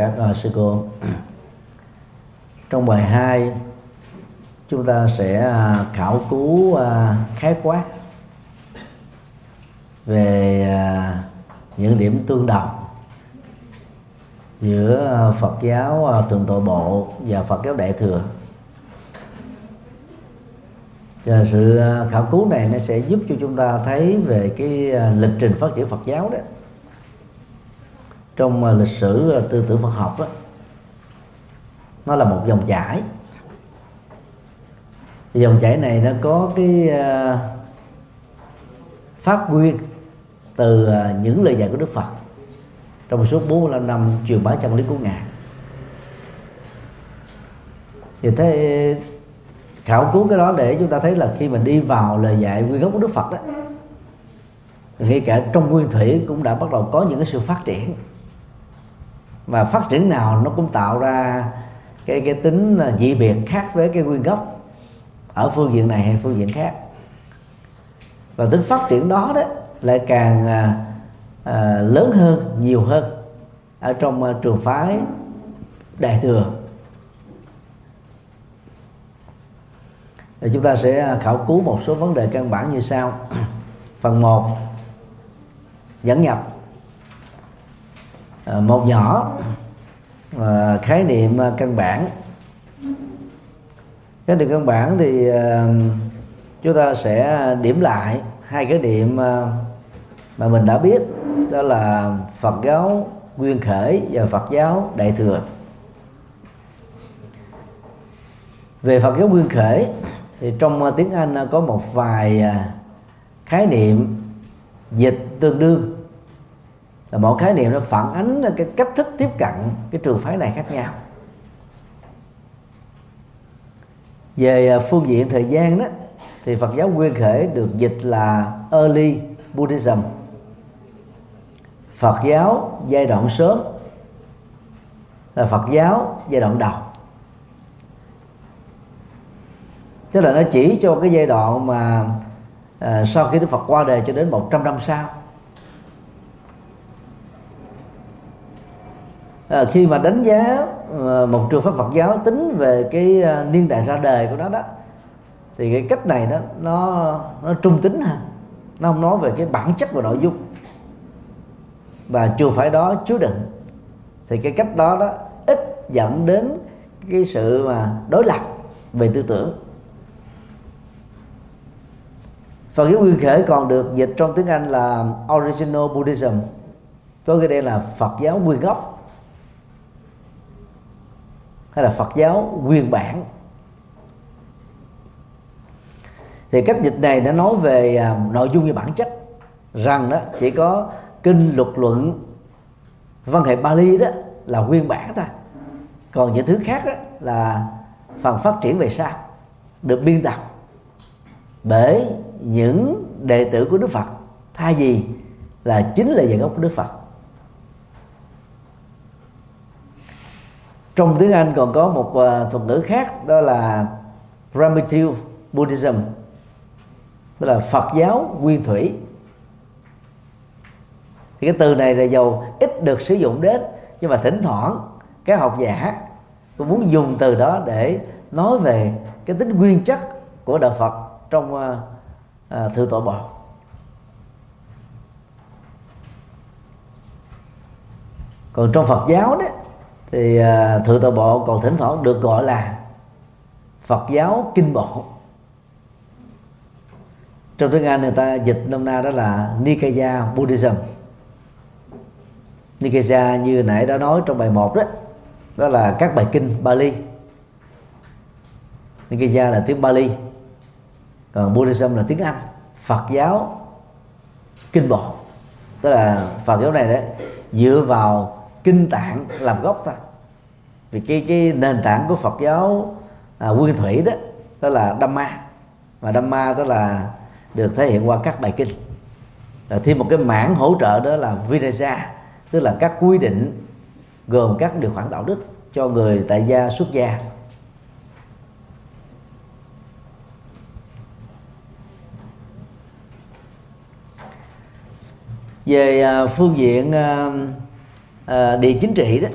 các thầy uh, sư cô trong bài 2 chúng ta sẽ uh, khảo cứu uh, khái quát về à, những điểm tương đồng giữa Phật giáo Thượng Tọa Bộ và Phật giáo Đại thừa. Và sự khảo cứu này nó sẽ giúp cho chúng ta thấy về cái lịch trình phát triển Phật giáo đấy trong ờ, lịch sử ờ, tư tưởng Phật học đó nó là một dòng chảy. Dòng chảy này nó có cái ờ, phát nguyên từ những lời dạy của Đức Phật trong suốt 45 năm truyền bá chân lý của ngài. Thì thế, khảo cứu cái đó để chúng ta thấy là khi mình đi vào lời dạy nguyên gốc của Đức Phật đó ngay cả trong nguyên thủy cũng đã bắt đầu có những cái sự phát triển và phát triển nào nó cũng tạo ra cái cái tính dị biệt khác với cái nguyên gốc ở phương diện này hay phương diện khác. Và tính phát triển đó đó lại càng à, à, lớn hơn nhiều hơn ở trong à, trường phái đại thừa. Thì chúng ta sẽ à, khảo cứu một số vấn đề căn bản như sau. Phần 1 dẫn nhập. Ờ, một nhỏ. À, khái niệm ờ, căn bản. Khái niệm căn bản thì à, chúng ta sẽ điểm lại hai cái niệm mà mình đã biết. Đó là Phật giáo Nguyên Khởi và Phật giáo Đại thừa. Về Phật giáo Nguyên Khởi thì trong tiếng Anh có một vài khái niệm dịch tương đương là mỗi khái niệm nó phản ánh cái cách thức tiếp cận cái trường phái này khác nhau. Về à, phương diện thời gian đó thì Phật giáo Nguyên Khởi được dịch là Early Buddhism. Phật giáo giai đoạn sớm là Phật giáo giai đoạn đầu. Tức là nó chỉ cho cái giai đoạn mà à, sau khi Đức Phật qua đời cho đến 100 năm sau. À, khi mà đánh giá ờ, một trường pháp Phật giáo tính về cái ờ, niên đại ra đời của nó đó thì cái cách này đó nó nó trung tính ha. Nó không nói về cái bản chất và nội dung. Và trường phải đó chứa đựng. Thì cái cách đó đó ít dẫn đến cái sự mà đối lập về tư tưởng. Phật giáo nguyên khởi còn được dịch trong tiếng Anh là Original Buddhism có cái đây là Phật giáo nguyên gốc hay là Phật giáo nguyên bản. Thì cách dịch này đã nói về à, nội dung và bản chất. Rằng đó chỉ có kinh luật luận văn hệ Bali đó là nguyên bản ta còn những thứ khác đó là phần phát triển về sau được biên tập bởi những đệ tử của Đức Phật. Thay vì là chính là về gốc của Đức Phật. Trong tiếng Anh còn có một uh, thuật ngữ khác đó là Primitive Buddhism. Tức là Phật giáo nguyên thủy. Thì cái từ này là dầu ít được sử dụng đến nhưng mà thỉnh thoảng các học giả cũng muốn dùng từ đó để nói về cái tính nguyên chất của đạo Phật trong uh, uh, thư tội bộ. Còn trong Phật giáo đấy thì uh, thượng tọa bộ còn thỉnh thoảng được gọi là Phật giáo kinh bộ. Trong tiếng Anh người ta dịch nôm na đó là Nikaya Buddhism. Nikaya như nãy đã nói trong bài 1 đó đó là các bài kinh Bali. Nikaya là tiếng Bali còn Buddhism là tiếng Anh Phật giáo kinh bộ. Tức là Phật giáo này đấy dựa vào kinh tạng làm gốc thôi. Vì cái cái nền tảng của Phật giáo à, nguyên thủy đó đó là Dhamma. Và Dhamma đó là được thể hiện qua các bài kinh. Và thêm một cái mảng hỗ trợ đó là Vinaya tức là các quy định gồm các điều khoản đạo đức cho người tại gia xuất gia. Về à, phương diện à, à, địa chính trị đó.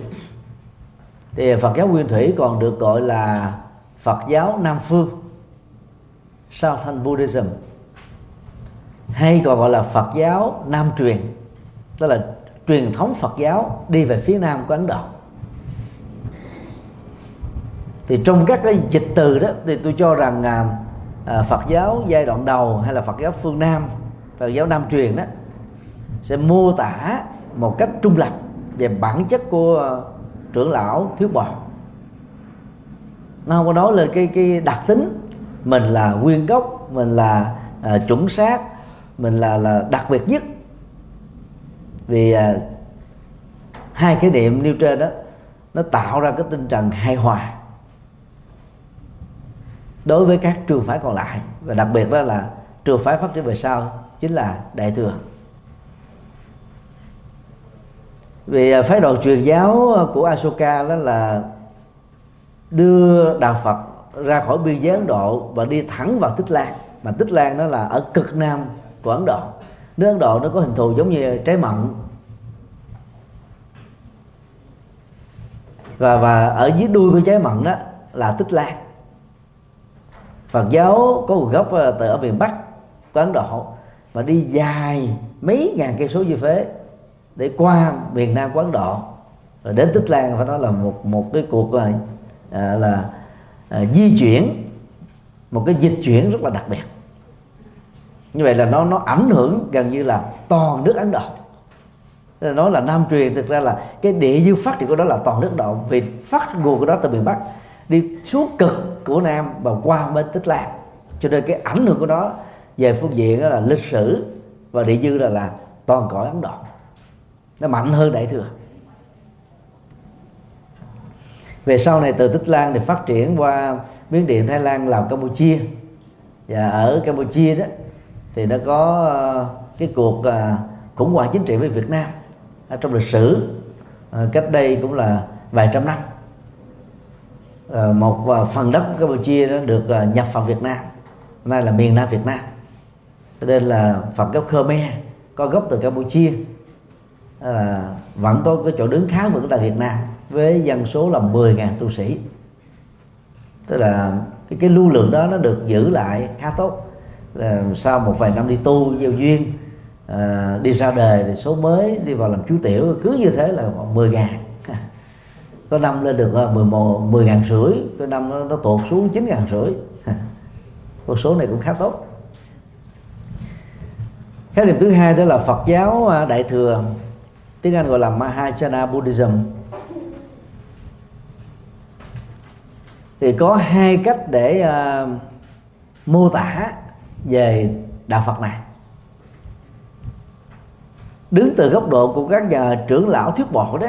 Thì Phật giáo Nguyên Thủy còn được gọi là Phật giáo Nam Phương Southern Buddhism hay còn gọi là Phật giáo Nam truyền tức là truyền thống Phật giáo đi về phía nam của Ấn Độ. Thì trong các cái dịch từ đó thì tôi cho rằng à, à Phật giáo giai đoạn đầu hay là Phật giáo phương Nam Phật giáo Nam truyền đó sẽ mô tả một cách trung lập về bản chất của ờ, trưởng lão thiếu bò nó không có nói lên cái cái đặc tính mình là nguyên gốc mình là à, chuẩn xác mình là là đặc biệt nhất. Vì à, hai cái niệm nêu trên đó nó tạo ra cái tinh thần hài hòa đối với các trường phái còn lại. Và đặc biệt đó là trường phái phát triển về sau chính là đại thừa. Vì à, phái đoàn truyền giáo à, của Asoka đó là đưa đạo Phật ra khỏi biên giới Ấn Độ và đi thẳng vào Tích Lan. Mà Tích Lan đó là ở cực nam của Ấn Độ. Nước Ấn Độ nó có hình thù giống như trái mận. Và và ở dưới đuôi của trái mận đó là Tích Lan. Phật giáo có nguồn gốc à, từ ở miền Bắc của Ấn Độ. Và đi dài mấy ngàn cây số như phế để qua miền Nam của Ấn Độ rồi đến Tích Lan phải nói là một một cái cuộc à, là à, di chuyển một cái dịch chuyển rất là đặc biệt. Như vậy là nó nó ảnh hưởng gần như là toàn nước Ấn Độ. Nói là Nam truyền thực ra là cái địa dư phát triển của đó là toàn nước Ấn Độ. Vì phát nguồn của đó từ miền Bắc đi xuống cực của Nam và qua bên Tích Lan. Cho nên cái ảnh hưởng của nó về phương diện đó là lịch sử và địa dư là là toàn cõi Ấn Độ nó mạnh hơn đại thừa. Về sau này, từ tích lan thì phát triển qua miến điện thái lan, lào, campuchia. Và ở campuchia đó, thì nó có ờ, cái cuộc ờ, khủng hoảng chính trị với việt nam. Trong lịch sử ờ, cách đây cũng là vài trăm năm. Một phần đất của campuchia nó được nhập vào việt nam. Nay là miền nam việt nam. Cho nên là phật gốc khmer có gốc từ campuchia là vẫn có cái chỗ đứng khá vững tại Việt Nam với dân số là 10.000 tu sĩ. Tức là cái, cái lưu lượng đó nó được giữ lại khá tốt. Là sau một vài năm đi tu gieo duyên à, đi ra đời thì số mới đi vào làm chú tiểu cứ như thế là khoảng 10 ngàn. Có năm lên được ờ, 11 10 ngàn rưỡi có năm nó, nó tụt xuống 9 ngàn rưỡi. Con số này cũng khá tốt. Khái niệm thứ hai đó là Phật giáo ờ, đại thừa tiếng Anh gọi là Mahayana Buddhism. Thì có hai cách để uh, mô tả về đạo Phật này. Đứng từ góc độ của các nhà trưởng lão thuyết bộ đó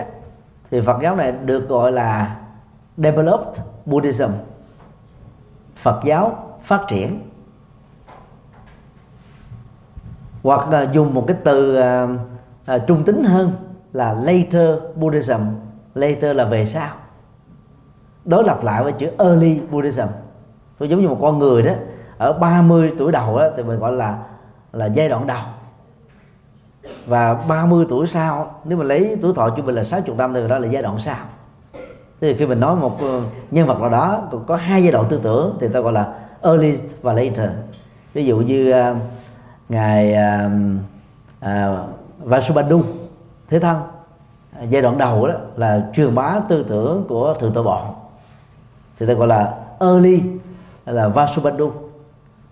thì Phật giáo này được gọi là developed Buddhism Phật giáo phát triển. Hoặc là dùng một cái từ uh, uh, trung tính hơn là later Buddhism. Later là về sau. Đối lập lại với chữ early Buddhism. Tôi giống như một con người đó. Ở 30 tuổi đầu đó, thì mình gọi là là giai đoạn đầu. Và 30 tuổi sau nếu mà lấy tuổi thọ trung bình là 60 năm thì đó là giai đoạn sau. Thì khi mình nói một ờ, nhân vật nào đó có hai giai đoạn tư tưởng thì ta gọi là early và later. Ví dụ như uh, ngài uh, uh, Vasubandhu thế thân. À, giai đoạn đầu đó là truyền bá tư tưởng của thượng tọa bọn. Thì ta gọi là early là Vasubandhu.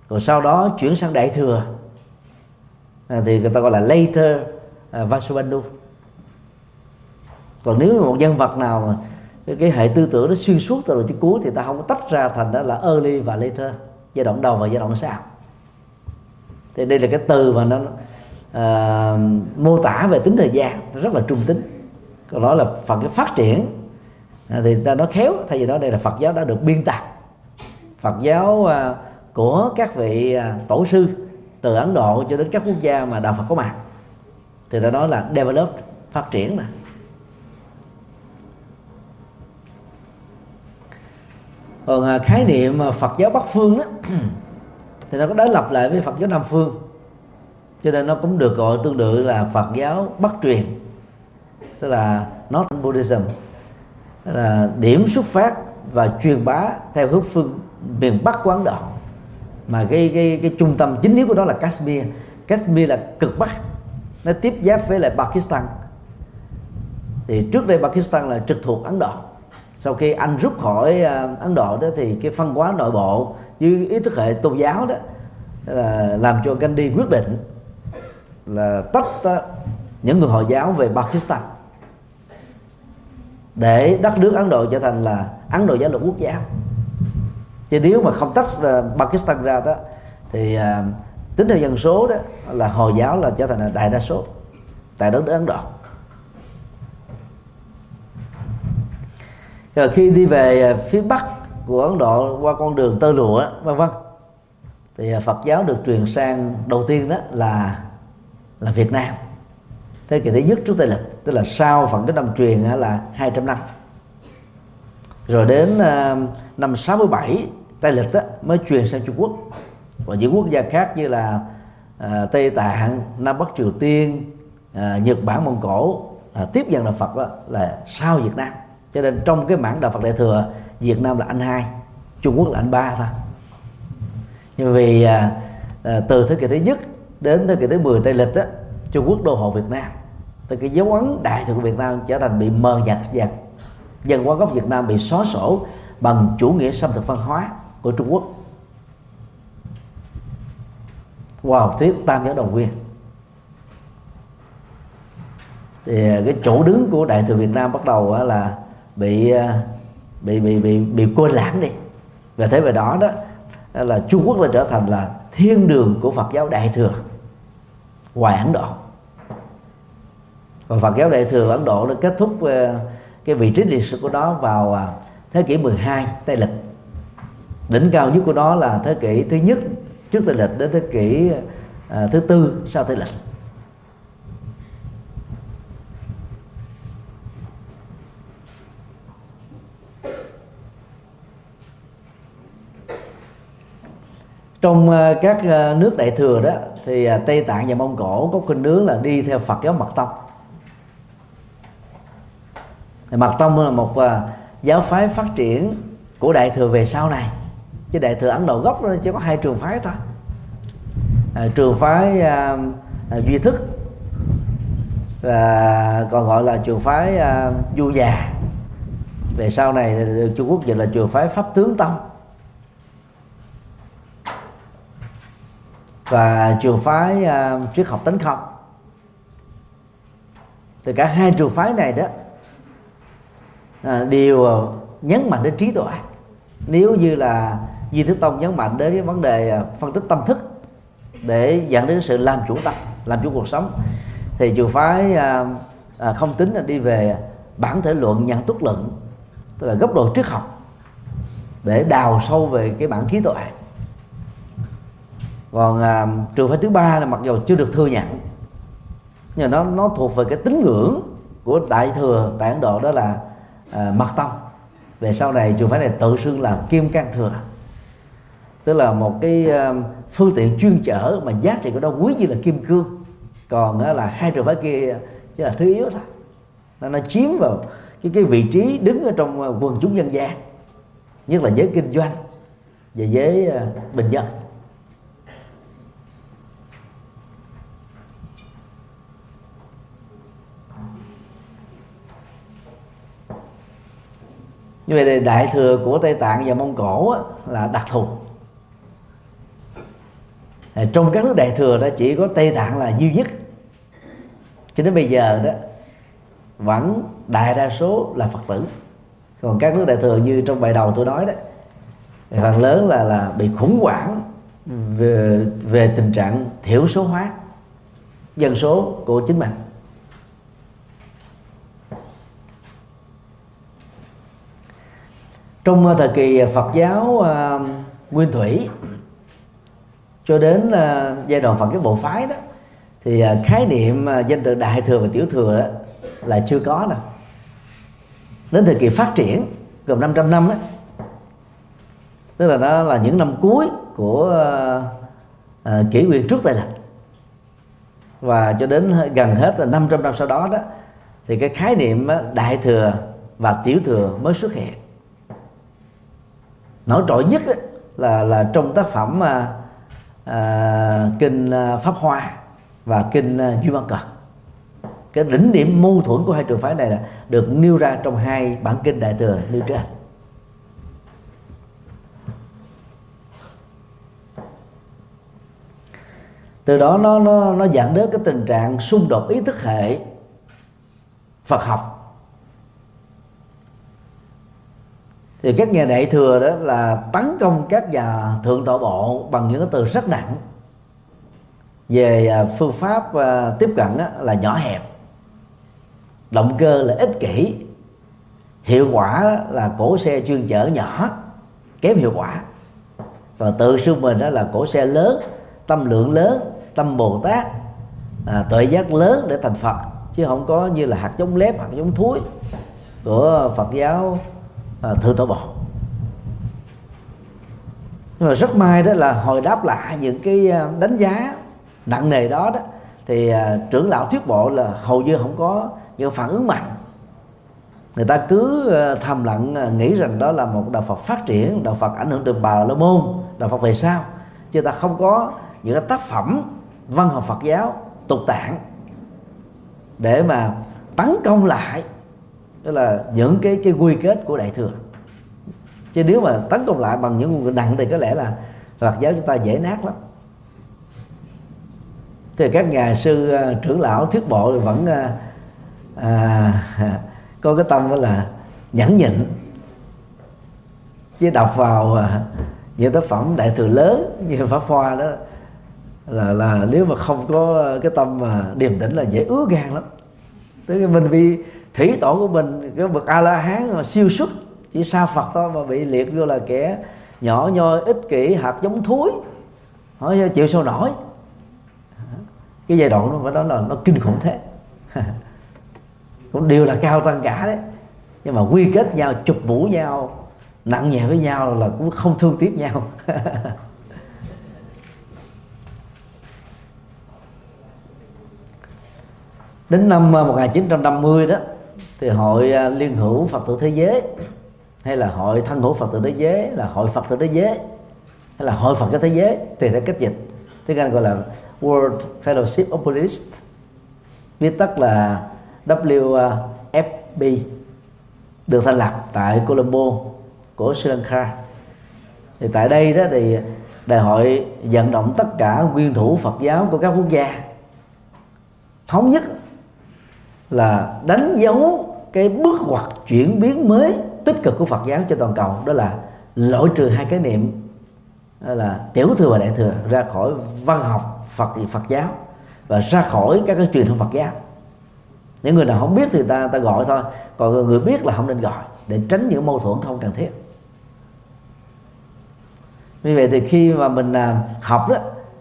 Còn sau đó chuyển sang đại thừa. À, thì người ta gọi là later à, Vasubandhu. Còn nếu một nhân vật nào mà cái, cái hệ tư tưởng nó xuyên suốt từ đầu tới cuối thì ta không có tách ra thành đó là early và later giai đoạn đầu và giai đoạn sau. Thì đây là cái từ mà nó uh, mô tả về tính thời gian rất là trung tính. Còn nói là phần cái phát triển. À, thì ta nói khéo thay vì đó đây là Phật giáo đã được biên tập. Phật giáo uh, của các vị uh, tổ sư từ Ấn Độ cho đến các quốc gia mà đạo Phật có mặt. Thì ta nói là develop phát triển mà. Còn à, khái niệm à, Phật giáo Bắc phương đó thì ta có đối lập lại với Phật giáo Nam phương cho nên nó cũng được gọi tương tự là Phật giáo Bắc truyền. Tức là Northern Buddhism. Tức là điểm xuất phát và truyền bá theo hướng phương miền Bắc của Ấn Độ mà cái cái cái trung tâm chính yếu của đó là Kashmir. Kashmir là cực Bắc. Nó tiếp giáp với lại Pakistan. Thì trước đây Pakistan là trực thuộc Ấn Độ. Sau khi anh rút khỏi à, Ấn Độ đó thì cái phân hóa nội bộ với ý thức hệ tôn giáo đó, là làm cho Gandhi quyết định là tách ờ, những người hồi giáo về Pakistan. Để đất nước Ấn Độ trở thành là Ấn Độ giáo là quốc giáo chứ nếu mà không tách ờ, Pakistan ra đó, thì ờ, tính theo dân số đó là hồi giáo là trở thành là đại đa số, tại đất nước Ấn Độ. Rồi khi đi về phía bắc của Ấn Độ qua con đường tơ lụa, vân vân, thì Phật giáo được truyền sang đầu tiên đó là là Việt Nam. Thế kỷ thứ nhất trước Tây lịch tức là sau phần cái năm truyền là 200 năm. Rồi đến ờ, năm 67 Tây lịch đó, mới truyền sang Trung Quốc. Và những quốc gia khác như là ờ, Tây Tạng Nam Bắc Triều Tiên ờ, Nhật Bản Mông Cổ tiếp nhận đạo Phật đó là sau Việt Nam. Cho nên trong cái mảng đạo Phật Đại thừa Việt Nam là anh hai Trung Quốc là anh ba thôi. Nhưng vì à, à, từ thế kỷ thứ nhất đến thế kỷ thứ 10 Tây lịch á, Trung Quốc đô hộ Việt Nam. Thì cái dấu ấn đại thừa của Việt Nam trở thành bị mờ nhạt dần dân hóa gốc Việt Nam bị xóa sổ bằng chủ nghĩa xâm thực văn hóa của Trung Quốc. Qua học thuyết tam giáo đồng nguyên. Thì à, cái chỗ đứng của đại thừa Việt Nam bắt đầu là bị à, bị bị bị bị quên lãng đi. Và thế về đó đó là Trung Quốc đã trở thành là thiên đường của Phật giáo Đại thừa ngoài Ấn Độ. Và Phật giáo Đại thừa Ấn Độ nó kết thúc ờ, cái vị trí lịch sử của nó vào ờ, thế kỷ 12 Tây lịch. Đỉnh cao nhất của nó là thế kỷ thứ nhất trước Tây lịch đến thế kỷ à, thứ tư sau Tây lịch. Trong các nước đại thừa đó thì à, tây tạng và mông cổ có khuynh hướng là đi theo phật giáo mật tông. Thì mật tông là một à, giáo phái phát triển của đại thừa về sau này. Chứ đại thừa ấn độ gốc nó chỉ có hai trường phái thôi. À, trường phái à, à, duy thức và còn gọi là trường phái à, du già. Về sau này được trung quốc dịch là trường phái pháp tướng tông. Và trường phái uh, triết học tánh không. Thì cả hai trường phái này đó uh, đều à, nhấn mạnh đến trí tuệ. Nếu như là Di Thức Tông nhấn mạnh đến cái vấn đề phân tích tâm thức để dẫn đến sự làm chủ tâm làm chủ cuộc sống thì trường phái à, à, không tính là đi về bản thể luận nhận túc luận tức là góc độ triết học để đào sâu về cái bản trí tuệ còn à, trường phái thứ ba là mặc dù chưa được thừa nhận nhưng nó nó thuộc về cái tín ngưỡng của đại thừa tại ấn độ đó là à, mật tông. Về sau này trường phái này tự xưng là kim cang thừa. Tức là một cái à, phương tiện chuyên chở mà giá trị của nó quý như là kim cương. Còn uh, là hai trường phái kia chỉ là thứ yếu thôi. Nó, nó chiếm vào cái cái vị trí đứng ở trong quần chúng dân gian nhất là giới kinh doanh và giới à, bình dân. Như vậy thì đại thừa của tây tạng và mông cổ á, là đặc thù. Trong các nước đại thừa đó chỉ có tây tạng là duy nhất. Cho đến bây giờ đó vẫn đại đa số là phật tử. Còn các nước đại thừa như trong bài đầu tôi nói đó phần lớn là là bị khủng hoảng về về tình trạng thiểu số hóa dân số của chính mình. Trong ờ, thời kỳ ờ, Phật giáo uh, nguyên thủy cho đến uh, giai đoạn phật cái bộ phái đó thì uh, khái niệm uh, danh từ đại thừa và tiểu thừa đó là chưa có đâu. Đến thời kỳ phát triển gồm 500 năm đó tức là đó là những năm cuối của uh, uh, kỷ nguyên trước tây lịch và cho đến gần hết là 500 năm sau đó đó thì cái khái niệm đại thừa và tiểu thừa mới xuất hiện nổi trội nhất là là trong tác phẩm à, à, kinh à, pháp hoa và kinh à, duy văn cật cái đỉnh điểm mâu thuẫn của hai trường phái này là được nêu ra trong hai bản kinh đại thừa nêu trên. Từ đó nó nó nó dẫn đến cái tình trạng xung đột ý thức hệ Phật học thì các nhà đại thừa đó là tấn công các nhà thượng tọa bộ bằng những cái từ rất nặng. Về à, phương pháp à, tiếp cận là nhỏ hẹp. Động cơ là ích kỷ. Hiệu quả là cổ xe chuyên chở nhỏ kém hiệu quả. Và tự xưng mình đó là cổ xe lớn tâm lượng lớn tâm bồ tát à, tuệ giác lớn để thành phật chứ không có như là hạt giống lép hạt giống thúi của phật giáo à, tổ bộ nhưng mà rất may đó là hồi đáp lại những cái à, đánh giá nặng nề đó đó thì à, trưởng lão thuyết bộ là hầu như không có những phản ứng mạnh. Người ta cứ à, thầm lặng à, nghĩ rằng đó là một đạo Phật phát triển đạo Phật ảnh hưởng từ bà la môn đạo Phật về sau. Chứ ta không có những cái tác phẩm văn học Phật giáo tục tạng để mà tấn công lại tức là những cái cái quy kết của đại thừa chứ nếu mà tấn công lại bằng những ngôn ngữ nặng thì có lẽ là Phật giáo chúng ta dễ nát lắm. Thì các nhà sư à, trưởng lão thuyết bộ thì vẫn à, à, có cái tâm đó là nhẫn nhịn. Chứ đọc vào à, những tác phẩm đại thừa lớn như pháp hoa đó là là nếu mà không có cái tâm mà điềm tĩnh là dễ ứa gan lắm. Tới cái mình vì thủy tổ của mình cái bậc a la hán mà siêu xuất chỉ sao phật thôi mà bị liệt vô là kẻ nhỏ nhoi, ích kỷ, hạt giống thúi hỏi chịu sao nổi? Cái giai đoạn đó phải nói là nó kinh khủng thế. Cũng đều là cao tăng cả đấy. Nhưng mà quy kết nhau, chụp mũ nhau, nặng nhẹ với nhau là cũng không thương tiếc nhau. Đến năm ờ, 1950 đó, thì hội ờ, liên hữu Phật tử thế giới hay là hội thân hữu Phật tử thế giới, là hội Phật tử thế giới, hay là hội Phật giáo thế giới, thì theo cách dịch. Tiếng Anh gọi là World Fellowship of Buddhists, viết tắt là WFB được thành lập tại Colombo của Sri Lanka. Thì tại đây đó thì đại hội vận động tất cả nguyên thủ Phật giáo của các quốc gia. Thống nhất là đánh dấu cái bước ngoặt chuyển biến mới tích cực của Phật giáo cho toàn cầu đó là loại trừ hai cái niệm là tiểu thừa và đại thừa ra khỏi văn học Phật Phật giáo và ra khỏi các cái truyền thông Phật giáo. Những người nào không biết thì ta ta gọi thôi. Còn người biết là không nên gọi để tránh những mâu thuẫn không cần thiết. Vì vậy thì khi mà mình à, học đó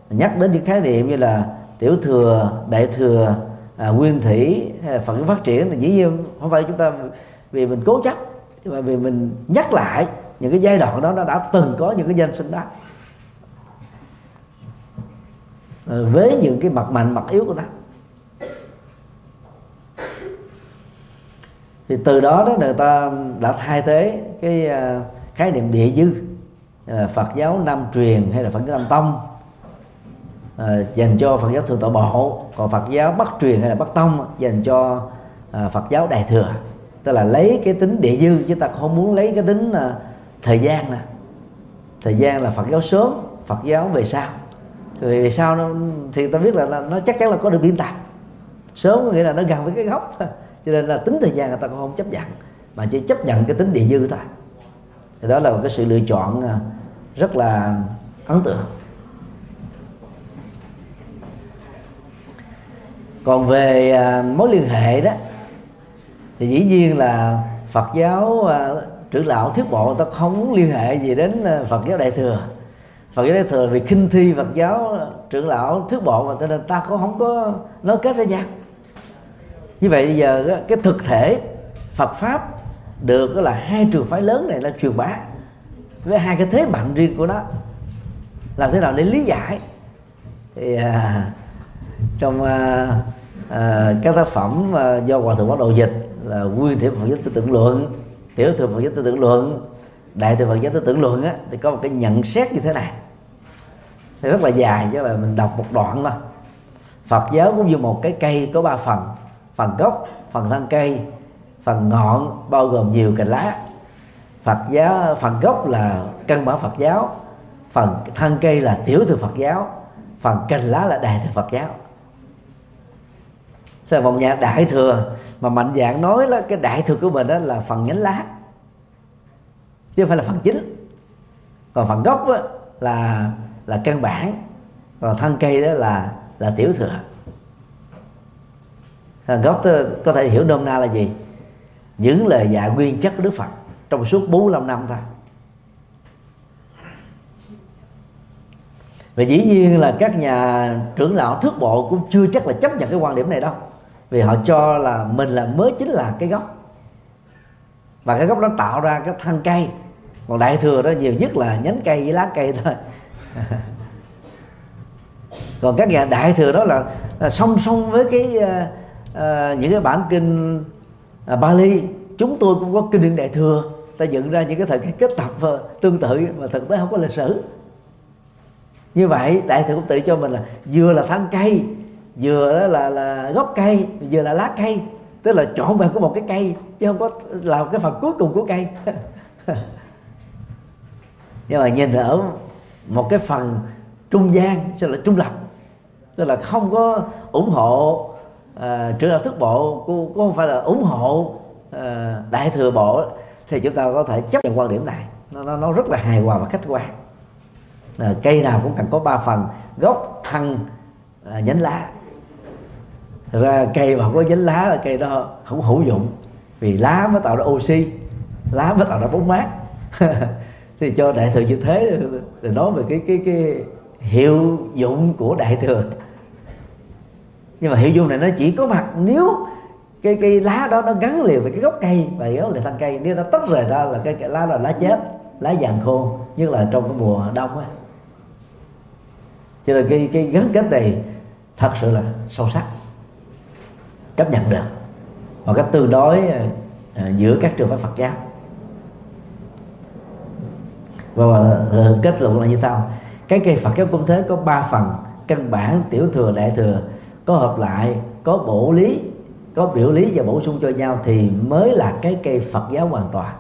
nhắc đến những khái niệm như là tiểu thừa đại thừa à, nguyên thủy à, phật phát triển là dĩ nhiên không phải chúng ta vì mình cố chấp mà vì mình nhắc lại những cái giai đoạn đó nó đã từng có những cái danh sinh đó. Ờ, với những cái mặt mạnh mặt yếu của nó. Thì từ đó đó người ta đã thay thế cái à, khái niệm địa dư là Phật giáo Nam truyền hay là Phật giáo Nam tông. À, dành cho Phật giáo thượng tọa bộ còn Phật giáo Bắc truyền hay là Bắc tông dành cho à, Phật giáo đại thừa tức là lấy cái tính địa dư chứ ta không muốn lấy cái tính là thời gian nè. Thời gian là Phật giáo sớm Phật giáo về sau. Vì về sau nó thì ta biết là, là nó chắc chắn là có được biên tập sớm nghĩa là nó gần với cái gốc cho nên là tính thời gian người ta cũng không chấp nhận mà chỉ chấp nhận cái tính địa dư thôi. Thì đó là một cái sự lựa chọn à, rất là ấn tượng. Còn về à, mối liên hệ đó thì dĩ nhiên là Phật giáo à, trưởng lão thuyết bộ ta không muốn liên hệ gì đến à, Phật giáo đại thừa. Phật giáo đại thừa vì kinh thi Phật giáo trưởng lão thuyết bộ mà cho nên ta cũng không có nói kết với nhau. Như vậy bây giờ cái thực thể Phật pháp được là hai trường phái lớn này là truyền bá với hai cái thế mạnh riêng của nó. Làm thế nào để lý giải? Thì à, trong à, à, các tác phẩm à, do hòa thượng bắt đầu dịch là nguyên thể phật giáo tư tưởng luận. Tiểu thừa phật giáo tư tưởng luận, đại thừa phật giáo tư tưởng luận á, thì có một cái nhận xét như thế này. Thì rất là dài, chứ là mình đọc một đoạn thôi Phật giáo cũng như một cái cây có ba phần. Phần gốc, phần thân cây, phần ngọn, bao gồm nhiều cành lá. Phật giáo, phần gốc là căn bản Phật giáo, phần thân cây là tiểu thừa Phật giáo, phần cành lá là đại thừa Phật giáo. Thế là một nhà đại thừa mà mạnh dạng nói là cái đại thừa của mình đó là phần nhánh lá. Chứ không phải là phần chính. Còn phần gốc đó là là căn bản. Còn thân cây đó là là tiểu thừa. Phần gốc có thể hiểu nôm na là gì? Những lời dạy nguyên chất của Đức Phật trong suốt 45 năm thôi. Và dĩ nhiên là các nhà trưởng lão thước bộ cũng chưa chắc là chấp nhận cái quan điểm này đâu vì họ cho là mình là mới chính là cái gốc. Và cái gốc nó tạo ra cái thân cây. Còn đại thừa đó nhiều nhất là nhánh cây với lá cây thôi. Còn các nhà đại thừa đó là, là song song với cái uh, uh, những cái bản kinh uh, Bali. Chúng tôi cũng có kinh điển đại thừa. Ta dựng ra những cái thời kết tập uh, tương tự mà thực tế không có lịch sử. Như vậy đại thừa cũng tự cho mình là vừa là thân cây vừa đó là là gốc cây vừa là lá cây. Tức là chọn vào của một cái cây chứ không có làm cái phần cuối cùng của cây. Nhưng mà nhìn ở một cái phần trung gian sẽ là trung lập tức là không có ủng hộ uh, trưởng đạo thức bộ cũng không phải là ủng hộ uh, đại thừa bộ thì chúng ta có thể chấp nhận quan điểm này. Nó, nó, nó rất là hài hòa và khách quan. Uh, cây nào cũng cần có ba phần gốc thân uh, nhánh lá ra cây mà không có dính lá là cây đó không hữu dụng. Vì lá mới tạo ra oxy lá mới tạo ra bóng mát. Thì cho đại thừa như thế thì nói về cái cái cái hiệu dụng của đại thừa. Nhưng mà hiệu dụng này nó chỉ có mặt nếu cái cái lá đó nó gắn liền với cái gốc cây. Và gốc liền thân cây nếu nó tách rời ra là cái, cái lá là lá chết lá vàng khô nhất là trong cái mùa đông á. Cho nên cái cái gắn kết này thật sự là sâu sắc chấp nhận được. Một cách tương đối ờ, ờ, giữa các trường phái Phật giáo. Và kết luận là như sau. Cái cây Phật giáo cũng thế có ba phần, căn bản, tiểu thừa, đại thừa, có hợp lại, có bổ lý, có biểu lý và bổ sung cho nhau thì mới là cái cây Phật giáo hoàn toàn.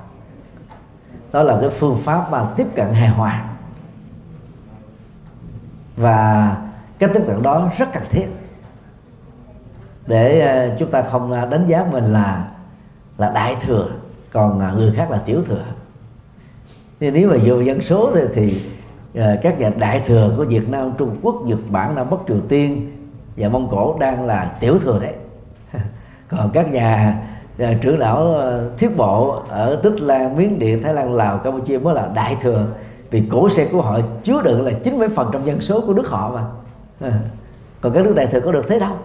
Đó là cái phương pháp mà tiếp cận hài hòa. Và cái tiếp cận đó rất cần thiết để ờ, chúng ta không ờ, đánh giá mình là là đại thừa còn ờ, người khác là tiểu thừa. Thì nếu mà dựa dân số thì, thì các nhà đại thừa của Việt Nam Trung Quốc Nhật Bản Nam Bắc Triều Tiên và Mông Cổ đang là tiểu thừa đấy. Còn các nhà, nhà trưởng lão thiết bộ ở Tích Lan Miến Điện Thái Lan Lào Campuchia mới là đại thừa. Vì cổ xe của họ chứa đựng là chín mấy phần trong dân số của nước họ mà. Còn các nước đại thừa có được thế đâu?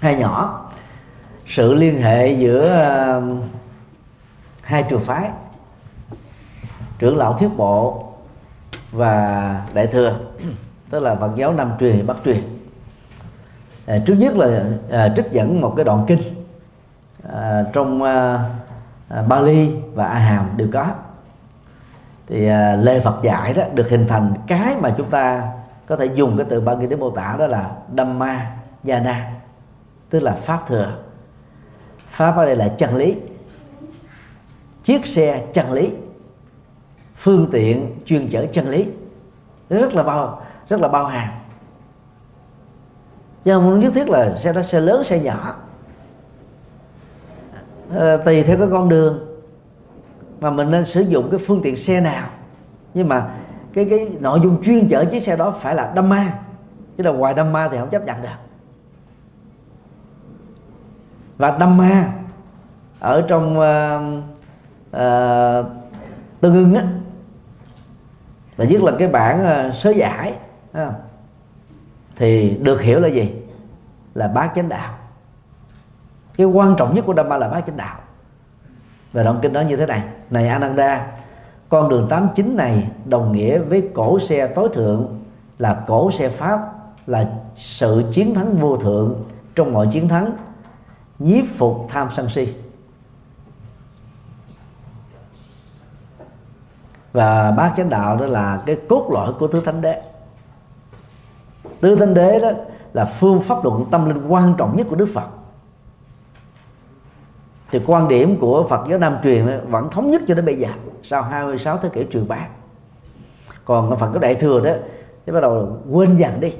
Hay nhỏ. Sự liên hệ giữa ờ, hai trường phái trưởng lão thuyết bộ và đại thừa tức là phật giáo nam truyền bắc truyền. À, trước nhất là à, trích dẫn một cái đoạn kinh à, trong à, Bali và A Hàm đều có. Thì à, lê Phật dạy đó được hình thành cái mà chúng ta có thể dùng cái từ Bali để mô tả đó là Dhamma Yana tức là pháp thừa. Pháp ở đây là chân lý. Chiếc xe chân lý. Phương tiện chuyên chở chân lý. Rất là bao rất là bao hàm. Chứ không nhất thiết là xe đó xe lớn xe nhỏ. À, tùy theo cái con đường mà mình nên sử dụng cái phương tiện xe nào. Nhưng mà cái cái nội dung chuyên chở chiếc xe đó phải là đâm ma chứ là ngoài đâm ma thì không chấp nhận được và Dhamma ở trong uh, uh, tương ưng á và nhất là cái bản uh, sớ giải à, thì được hiểu là gì? Là bát chánh đạo. Cái quan trọng nhất của Dhamma là bát chánh đạo. Và đoạn kinh đó như thế này này Ananda con đường 89 này đồng nghĩa với cổ xe tối thượng là cổ xe pháp là sự chiến thắng vô thượng trong mọi chiến thắng nhiếp phục tham sân si. Và bát chánh đạo đó là cái cốt lõi của tứ thánh đế. Tứ thánh đế đó là phương pháp luận tâm linh quan trọng nhất của đức phật. Thì quan điểm của Phật giáo Nam truyền vẫn thống nhất cho đến bây giờ, sau 26 thế kỷ truyền bá. Còn Phật giáo Đại thừa đó thì bắt đầu quên dần đi,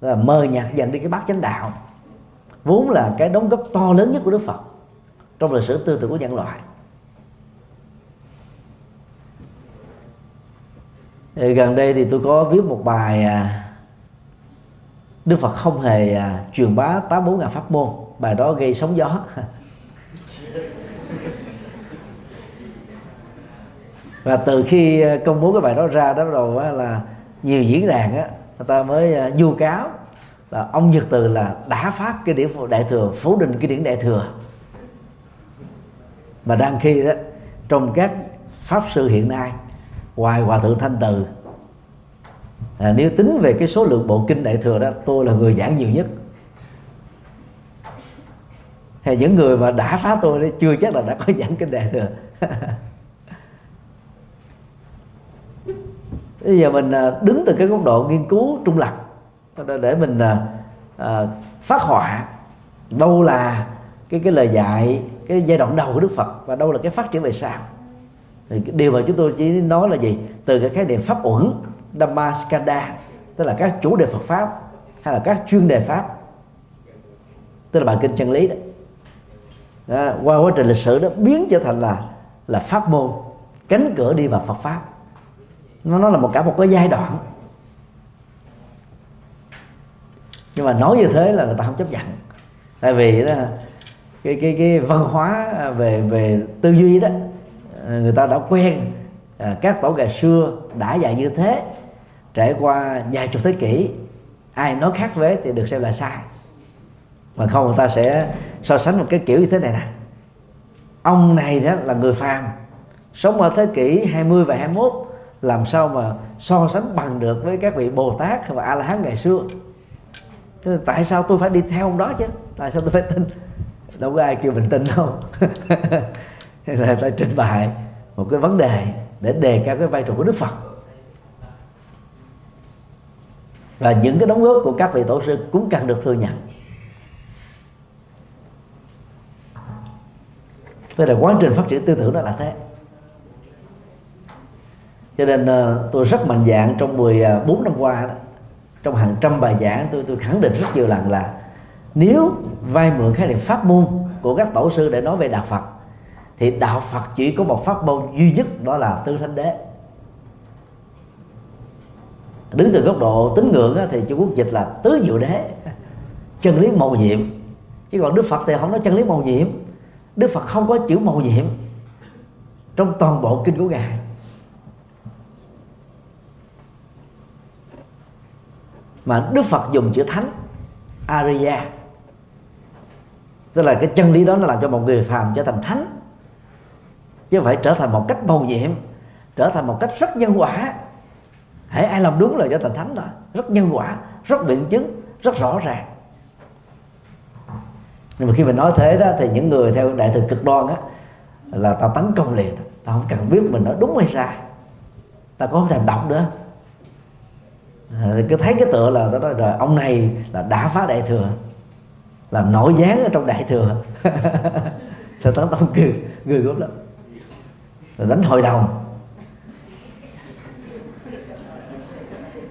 là mờ nhạt dần đi cái bát chánh đạo vốn là cái đóng góp to lớn nhất của Đức Phật trong lịch sử tư tưởng của nhân loại. Gần đây thì tôi có viết một bài à, Đức Phật không hề à, truyền bá tám bốn ngàn pháp môn. Bài đó gây sóng gió. Và từ khi à, công bố cái bài đó ra, đó bắt đầu là nhiều diễn đàn á, người ta mới vu cáo là ông Nhật Từ là đã phát cái điển đại thừa phủ định cái điển đại thừa. Mà đang khi đó trong các pháp sư hiện nay ngoài hòa thượng thanh từ à, nếu tính về cái số lượng bộ kinh đại thừa đó tôi là người giảng nhiều nhất. Hay những người mà đã phá tôi đấy chưa chắc là đã có giảng kinh đại thừa. Bây giờ mình à, đứng từ cái góc độ nghiên cứu trung lập để mình à, à, phát họa đâu là cái cái lời dạy cái giai đoạn đầu của Đức Phật và đâu là cái phát triển về sau. Thì cái điều mà chúng tôi chỉ nói là gì? Từ cái khái niệm pháp uẩn Dhammaskanda tức là các chủ đề Phật pháp hay là các chuyên đề pháp. Tức là bài kinh chân lý đó, đó qua quá trình lịch sử đó biến trở thành là là pháp môn cánh cửa đi vào Phật pháp. Nó nó là một cả một cái giai đoạn. Nhưng mà nói như thế là người ta không chấp nhận. Tại vì đó cái cái cái văn hóa à, về về tư duy đó à, người ta đã quen à, các tổ ngày xưa đã dạy như thế trải qua vài chục thế kỷ ai nói khác với thì được xem là sai. Mà không người ta sẽ so sánh một cái kiểu như thế này nè. Ông này đó là người phàm sống ở thế kỷ 20 và 21 làm sao mà so sánh bằng được với các vị Bồ Tát và A La Hán ngày xưa? Thế tại sao tôi phải đi theo ông đó chứ? Tại sao tôi phải tin? Đâu có ai kêu mình tin đâu. Là phải trình bày một cái vấn đề để đề cao cái vai trò của Đức Phật. Và những cái đóng góp của các vị tổ sư cũng cần được thừa nhận. Tức là quá trình phát triển tư tưởng đó là thế. Cho nên ờ, tôi rất mạnh dạng trong 14 ờ, năm qua đó, trong hàng trăm bài giảng, tôi tôi khẳng định rất nhiều lần là nếu vay mượn khái niệm pháp môn của các tổ sư để nói về đạo Phật, thì đạo Phật chỉ có một pháp môn duy nhất, đó là tư thánh đế. Đứng từ góc độ tín ngưỡng thì Trung Quốc dịch là tứ diệu đế, chân lý màu nhiệm. Chứ còn Đức Phật thì không nói chân lý màu nhiệm. Đức Phật không có chữ màu nhiệm trong toàn bộ kinh của ngài mà Đức Phật dùng chữ thánh Arya tức là cái chân lý đó nó làm cho một người phàm trở thành thánh. Chứ không phải trở thành một cách màu nhiệm, trở thành một cách rất nhân quả. Hãy ai làm đúng là trở thành thánh rồi rất nhân quả, rất biện chứng, rất rõ ràng. Nhưng mà khi mình nói thế đó, thì những người theo đại thừa cực đoan á, là ta tấn công liền. Ta không cần biết mình nói đúng hay sai. Ta cũng không thèm đọc nữa cứ thấy cái tựa là ta nói rồi ông này là đã phá đại thừa là nổi dáng ở trong đại thừa. Ta tấn tông cười cười gớm lắm. Rồi đánh hội đồng.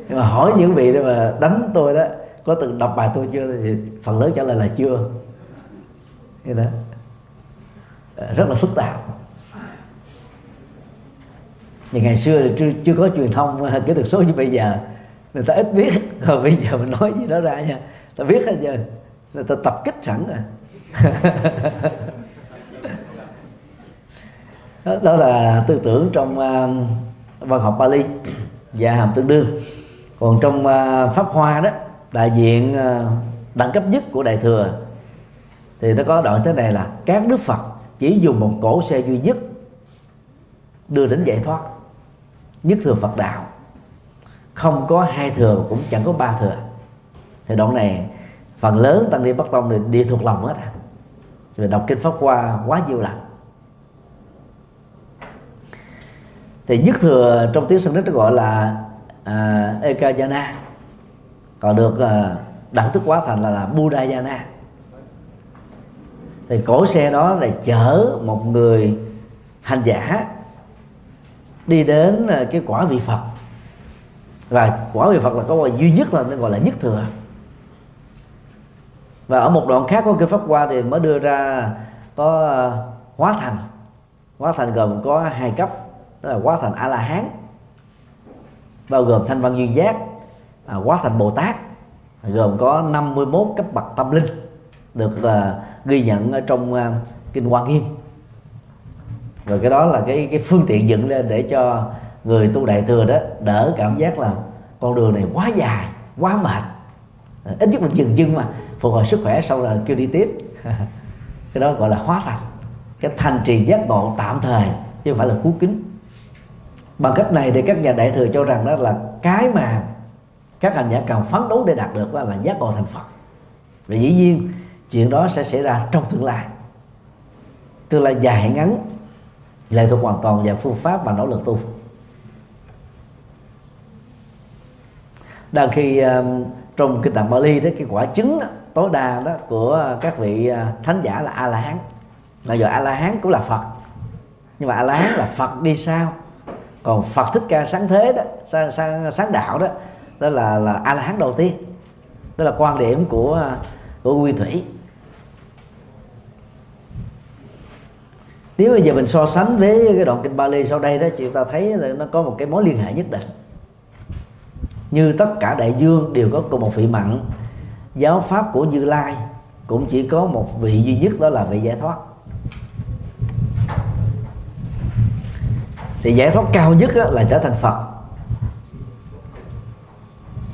Nhưng mà hỏi những vị đó mà đánh tôi đó có từng đọc bài tôi chưa? Thì phần lớn trả lời là chưa. Thế. Đó rất là phức tạp. Thì ngày xưa thì chưa, chưa có truyền thông kỹ thuật số như bây giờ người ta ít biết. Rồi bây giờ mình nói gì đó ra nha. Ta biết hết giờ. Người ta tập kích sẵn rồi. Đó, đó là tư tưởng trong uh, văn học Bali và hàm tương đương. Còn trong uh, pháp hoa đó đại diện uh, đẳng cấp nhất của đại thừa thì nó có đoạn thế này là các đức phật chỉ dùng một cổ xe duy nhất đưa đến giải thoát nhất thừa phật đạo không có hai thừa cũng chẳng có ba thừa. Thì đoạn này phần lớn tăng ni bắc tông thì đi thuộc lòng hết à. Rồi đọc kinh pháp qua quá nhiều lần. Thì nhất thừa trong tiếng sanskrit gọi là uh, ekajana. Còn được uh, đẳng thức hóa thành là, là buddhayana. Thì cổ xe đó là chở một người hành giả đi đến à, cái quả vị phật và quả vị phật là có duy nhất thôi nên gọi là nhất thừa. Và ở một đoạn khác của kinh pháp hoa thì mới đưa ra có ờ, hóa thành. Hóa thành gồm có hai cấp đó là hóa thành a la hán bao gồm thanh văn duyên giác à, hóa thành bồ tát gồm có 51 cấp bậc tâm linh được uh, ghi nhận ở trong uh, kinh hoa nghiêm. Rồi cái đó là cái cái phương tiện dựng lên để cho người tu đại thừa đó, đỡ cảm giác là con đường này quá dài, quá mệt. À, ít nhất mình dừng chân mà, phục hồi sức khỏe sau là kêu đi tiếp. Cái đó gọi là hóa thành. Cái thành trì giác ngộ tạm thời, chứ không phải là cú kính. Bằng cách này thì các nhà đại thừa cho rằng đó là cái mà các hành giả cần phấn đấu để đạt được đó là giác ngộ thành phật. Và dĩ nhiên, chuyện đó sẽ xảy ra trong tương lai. Tương lai dài ngắn, lệ thuộc hoàn toàn vào phương pháp và nỗ lực tu. Đang khi um, trong kinh tạng Bali đó cái quả chứng đó, tối đa đó của các vị uh, thánh giả là a la hán bây giờ a la hán cũng là phật. Nhưng mà a la hán là phật đi sau còn phật thích ca sáng thế đó sáng, sáng, sáng đạo đó đó là là a la hán đầu tiên. Đó là quan điểm của ờ, của quy thủy. Nếu bây giờ mình so sánh với cái đoạn kinh Bali sau đây đó chúng ta thấy là nó có một cái mối liên hệ nhất định như tất cả đại dương đều có cùng một vị mặn. Giáo pháp của Như Lai cũng chỉ có một vị duy nhất đó là vị giải thoát. Thì giải thoát cao nhất là trở thành Phật.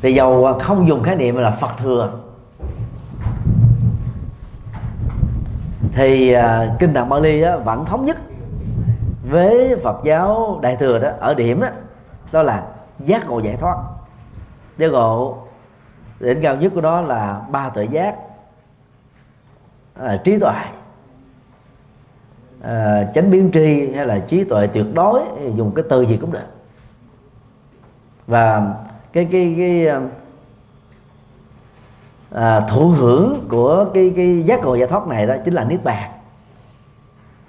Thì dầu không dùng khái niệm là Phật thừa thì uh, kinh tạng Bali á, vẫn thống nhất với Phật giáo đại thừa đó ở điểm đó đó là giác ngộ giải thoát giác ngộ đỉnh cao nhất của đó là ba tuệ giác là trí tuệ. À, chánh biến tri hay là trí tuệ tuyệt đối dùng cái từ gì cũng được. Và cái cái cái à, thụ hưởng của cái cái giác ngộ giải thoát này đó chính là niết bàn.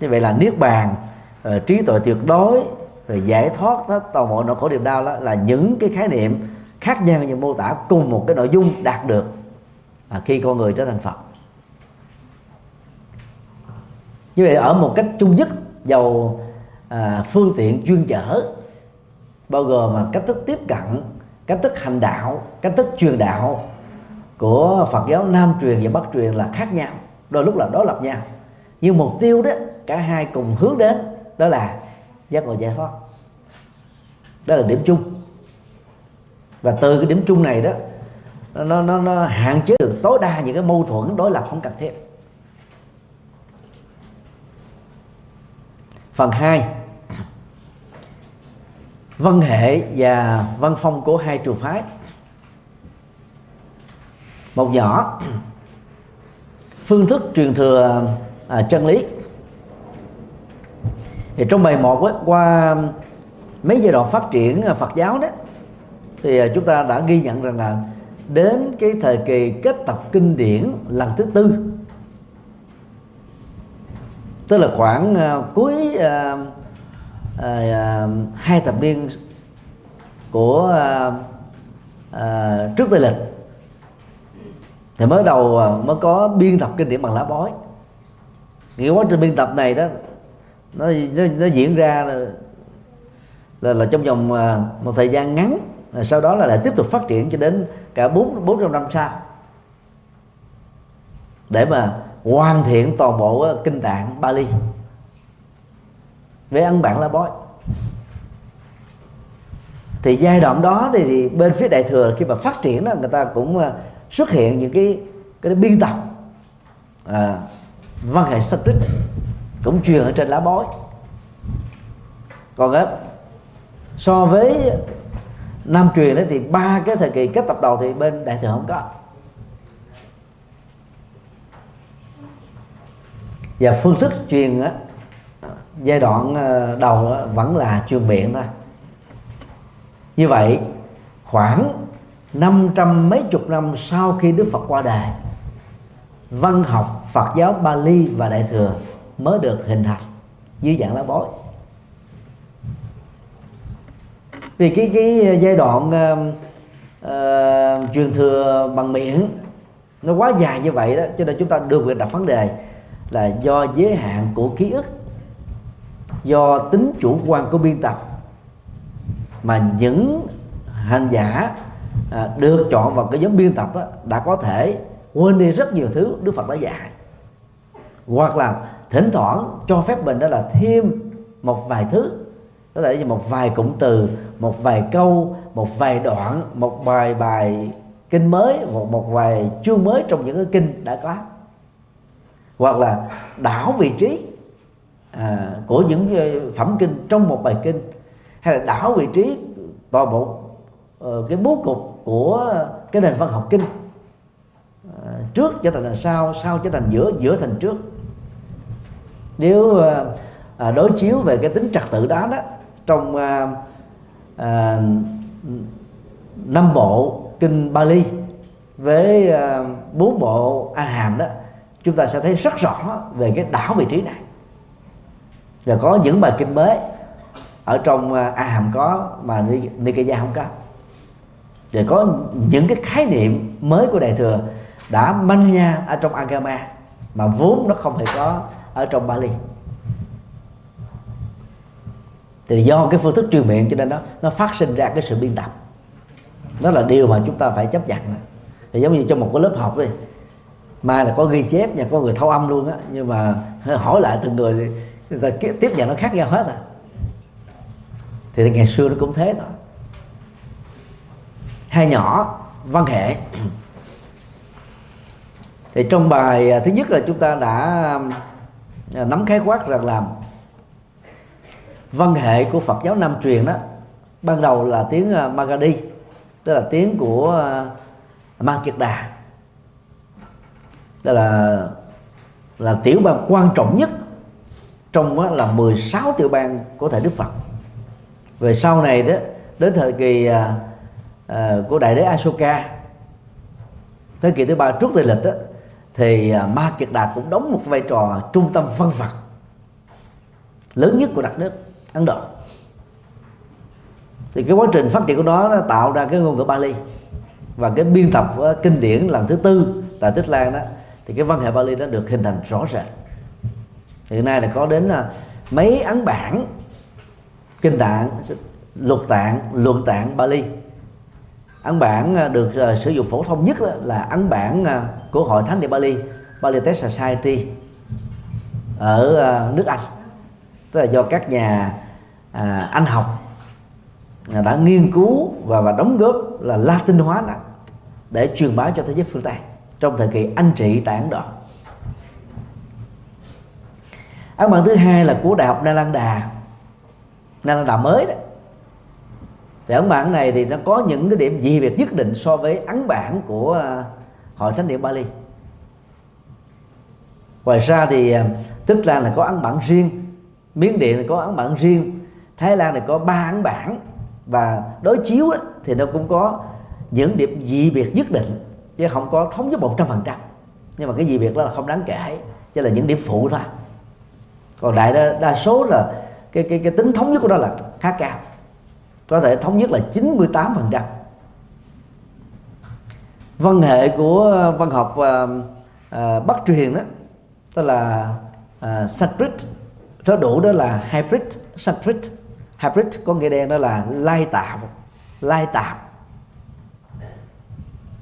Như vậy là niết bàn à, trí tuệ tuyệt đối rồi giải thoát đó, toàn bộ nỗi khổ niềm đau đó là những cái khái niệm khác nhau như mô tả cùng một cái nội dung đạt được à, khi con người trở thành phật. Như vậy ở một cách chung nhất dầu à, phương tiện chuyên chở bao gồm mà cách thức tiếp cận cách thức hành đạo cách thức truyền đạo của Phật giáo Nam truyền và Bắc truyền là khác nhau đôi lúc là đối lập nhau. Nhưng mục tiêu đó cả hai cùng hướng đến đó là giác ngộ giải thoát. Đó là điểm chung và từ cái điểm chung này đó nó nó nó hạn chế được tối đa những cái mâu thuẫn đối lập không cần thiết. Phần 2 văn hệ và văn phong của hai trường phái. Một nhỏ phương thức truyền thừa à, chân lý. Thì trong bài một ấy, qua mấy giai đoạn phát triển à, Phật giáo đó thì à, chúng ta đã ghi nhận rằng là đến cái thời kỳ kết tập kinh điển lần thứ tư tức là khoảng uh, cuối uh, uh, hai thập niên của uh, uh, trước tây lịch thì mới đầu uh, mới có biên tập kinh điển bằng lá bói. Thì quá trình biên tập này đó nó nó, nó diễn ra là, là, là trong vòng uh, một thời gian ngắn. Ờ, sau đó là lại tiếp tục phát triển cho đến cả bốn bốn trăm năm sau. Để mà hoàn thiện toàn bộ ờ, kinh tạng Bali. Với ăn bản lá bói. Thì giai đoạn đó thì, thì bên phía đại thừa khi mà phát triển đó người ta cũng ờ, xuất hiện những cái cái biên tập. À, văn hệ Sanskrit cũng truyền ở trên lá bói. Còn á so với nam truyền đấy thì ba cái thời kỳ kết tập đầu thì bên đại thừa không có. Và phương thức truyền á, giai đoạn ờ, đầu đó vẫn là truyền miệng thôi. Như vậy, khoảng năm trăm mấy chục năm sau khi Đức Phật qua đời, văn học, Phật giáo Bali và Đại thừa mới được hình thành dưới dạng lá bói vì cái cái giai đoạn uh, uh, truyền thừa bằng miệng nó quá dài như vậy đó cho nên chúng ta được quyền đặt vấn đề là do giới hạn của ký ức do tính chủ quan của biên tập mà những hành giả à, được chọn vào cái nhóm biên tập đó, đã có thể quên đi rất nhiều thứ Đức Phật đã dạy. Hoặc là thỉnh thoảng cho phép mình đó là thêm một vài thứ có thể như một vài cụm từ một vài câu một vài đoạn một vài bài kinh mới một một vài chương mới trong những cái kinh đã có. Hoặc là đảo vị trí à, của những ờ, phẩm kinh trong một bài kinh. Hay là đảo vị trí toàn bộ uh, cái bố cục của cái nền văn học kinh à, trước trở thành sau sau trở thành giữa giữa thành trước. Nếu ờ, à, đối chiếu về cái tính trật tự đó đó trong à, à, năm bộ kinh Bali với à, bốn bộ A Hàm đó chúng ta sẽ thấy rất rõ về cái đảo vị trí này. Và có những bài kinh mới ở trong à, A Hàm có mà Nikaya không có. Để có những cái khái niệm mới của đại thừa đã manh nha ở trong Agama mà vốn nó không hề có ở trong Bali thì do cái phương thức truyền miệng cho nên nó nó phát sinh ra cái sự biên tập. Đó là điều mà chúng ta phải chấp nhận. Thì giống như trong một cái lớp học đi, mai là có ghi chép nhà có người thâu âm luôn á, nhưng mà hỏi lại từng người thì người ta tiếp nhận nó khác nhau hết à. Thì ngày xưa nó cũng thế thôi. Hai nhỏ, văn hệ. Thì trong bài à, thứ nhất là chúng ta đã à, nắm khái quát rằng là văn hệ của Phật giáo Nam truyền đó ban đầu là tiếng à, Magadhi tức là tiếng của à, Ma Kiệt Đà. Tức là là tiểu bang quan trọng nhất trong đó là 16 tiểu bang của thời Đức Phật. Về sau này đó đến thời kỳ à, à của đại đế Asoka thế kỷ thứ ba trước tây lịch đó, thì à, Ma Kiệt Đà cũng đóng một vai trò trung tâm văn vật lớn nhất của đất nước. Ấn Độ. Thì cái quá trình phát triển của nó, nó tạo ra cái ngôn ngữ Bali. Và cái biên tập ờ, kinh điển lần thứ tư tại Tích Lan đó thì cái văn hệ Bali đã được hình thành rõ rệt. Hiện nay là có đến là mấy ấn bản kinh tạng luật tạng luận tạng Bali. Ấn bản ờ, được sử dụng phổ thông nhất là ấn bản của hội thánh địa Bali Bali Text Society ở nước Anh tức là do các nhà à, anh học đã nghiên cứu và và đóng góp là Latin hóa đó để truyền bá cho thế giới phương Tây trong thời kỳ anh trị tại Ấn Độ. Ấn bản thứ hai là của Đại học Nalanda Nalanda mới đó. Thì ấn bản này thì nó có những cái điểm gì biệt nhất định so với ấn bản của à, hội thánh điện Bali. Ngoài ra thì à, Tích Lan là có ấn bản riêng. Miến Điện thì có ấn bản riêng Thái Lan này có ba ấn bản. Và đối chiếu ấy, thì nó cũng có những điểm dị biệt nhất định chứ không có thống nhất một trăm phần trăm. Nhưng mà cái dị biệt đó là không đáng kể chứ là những điểm phụ thôi. Còn đại đa, đa số là cái cái cái tính thống nhất của nó là khá cao. Có thể thống nhất là 98 phần trăm. Văn hệ của văn học uh, uh, bắc truyền đó tức là uh, Sanskrit nó đủ đó là hybrid Sanskrit hybrid có nghĩa đen đó là lai tạo lai tạp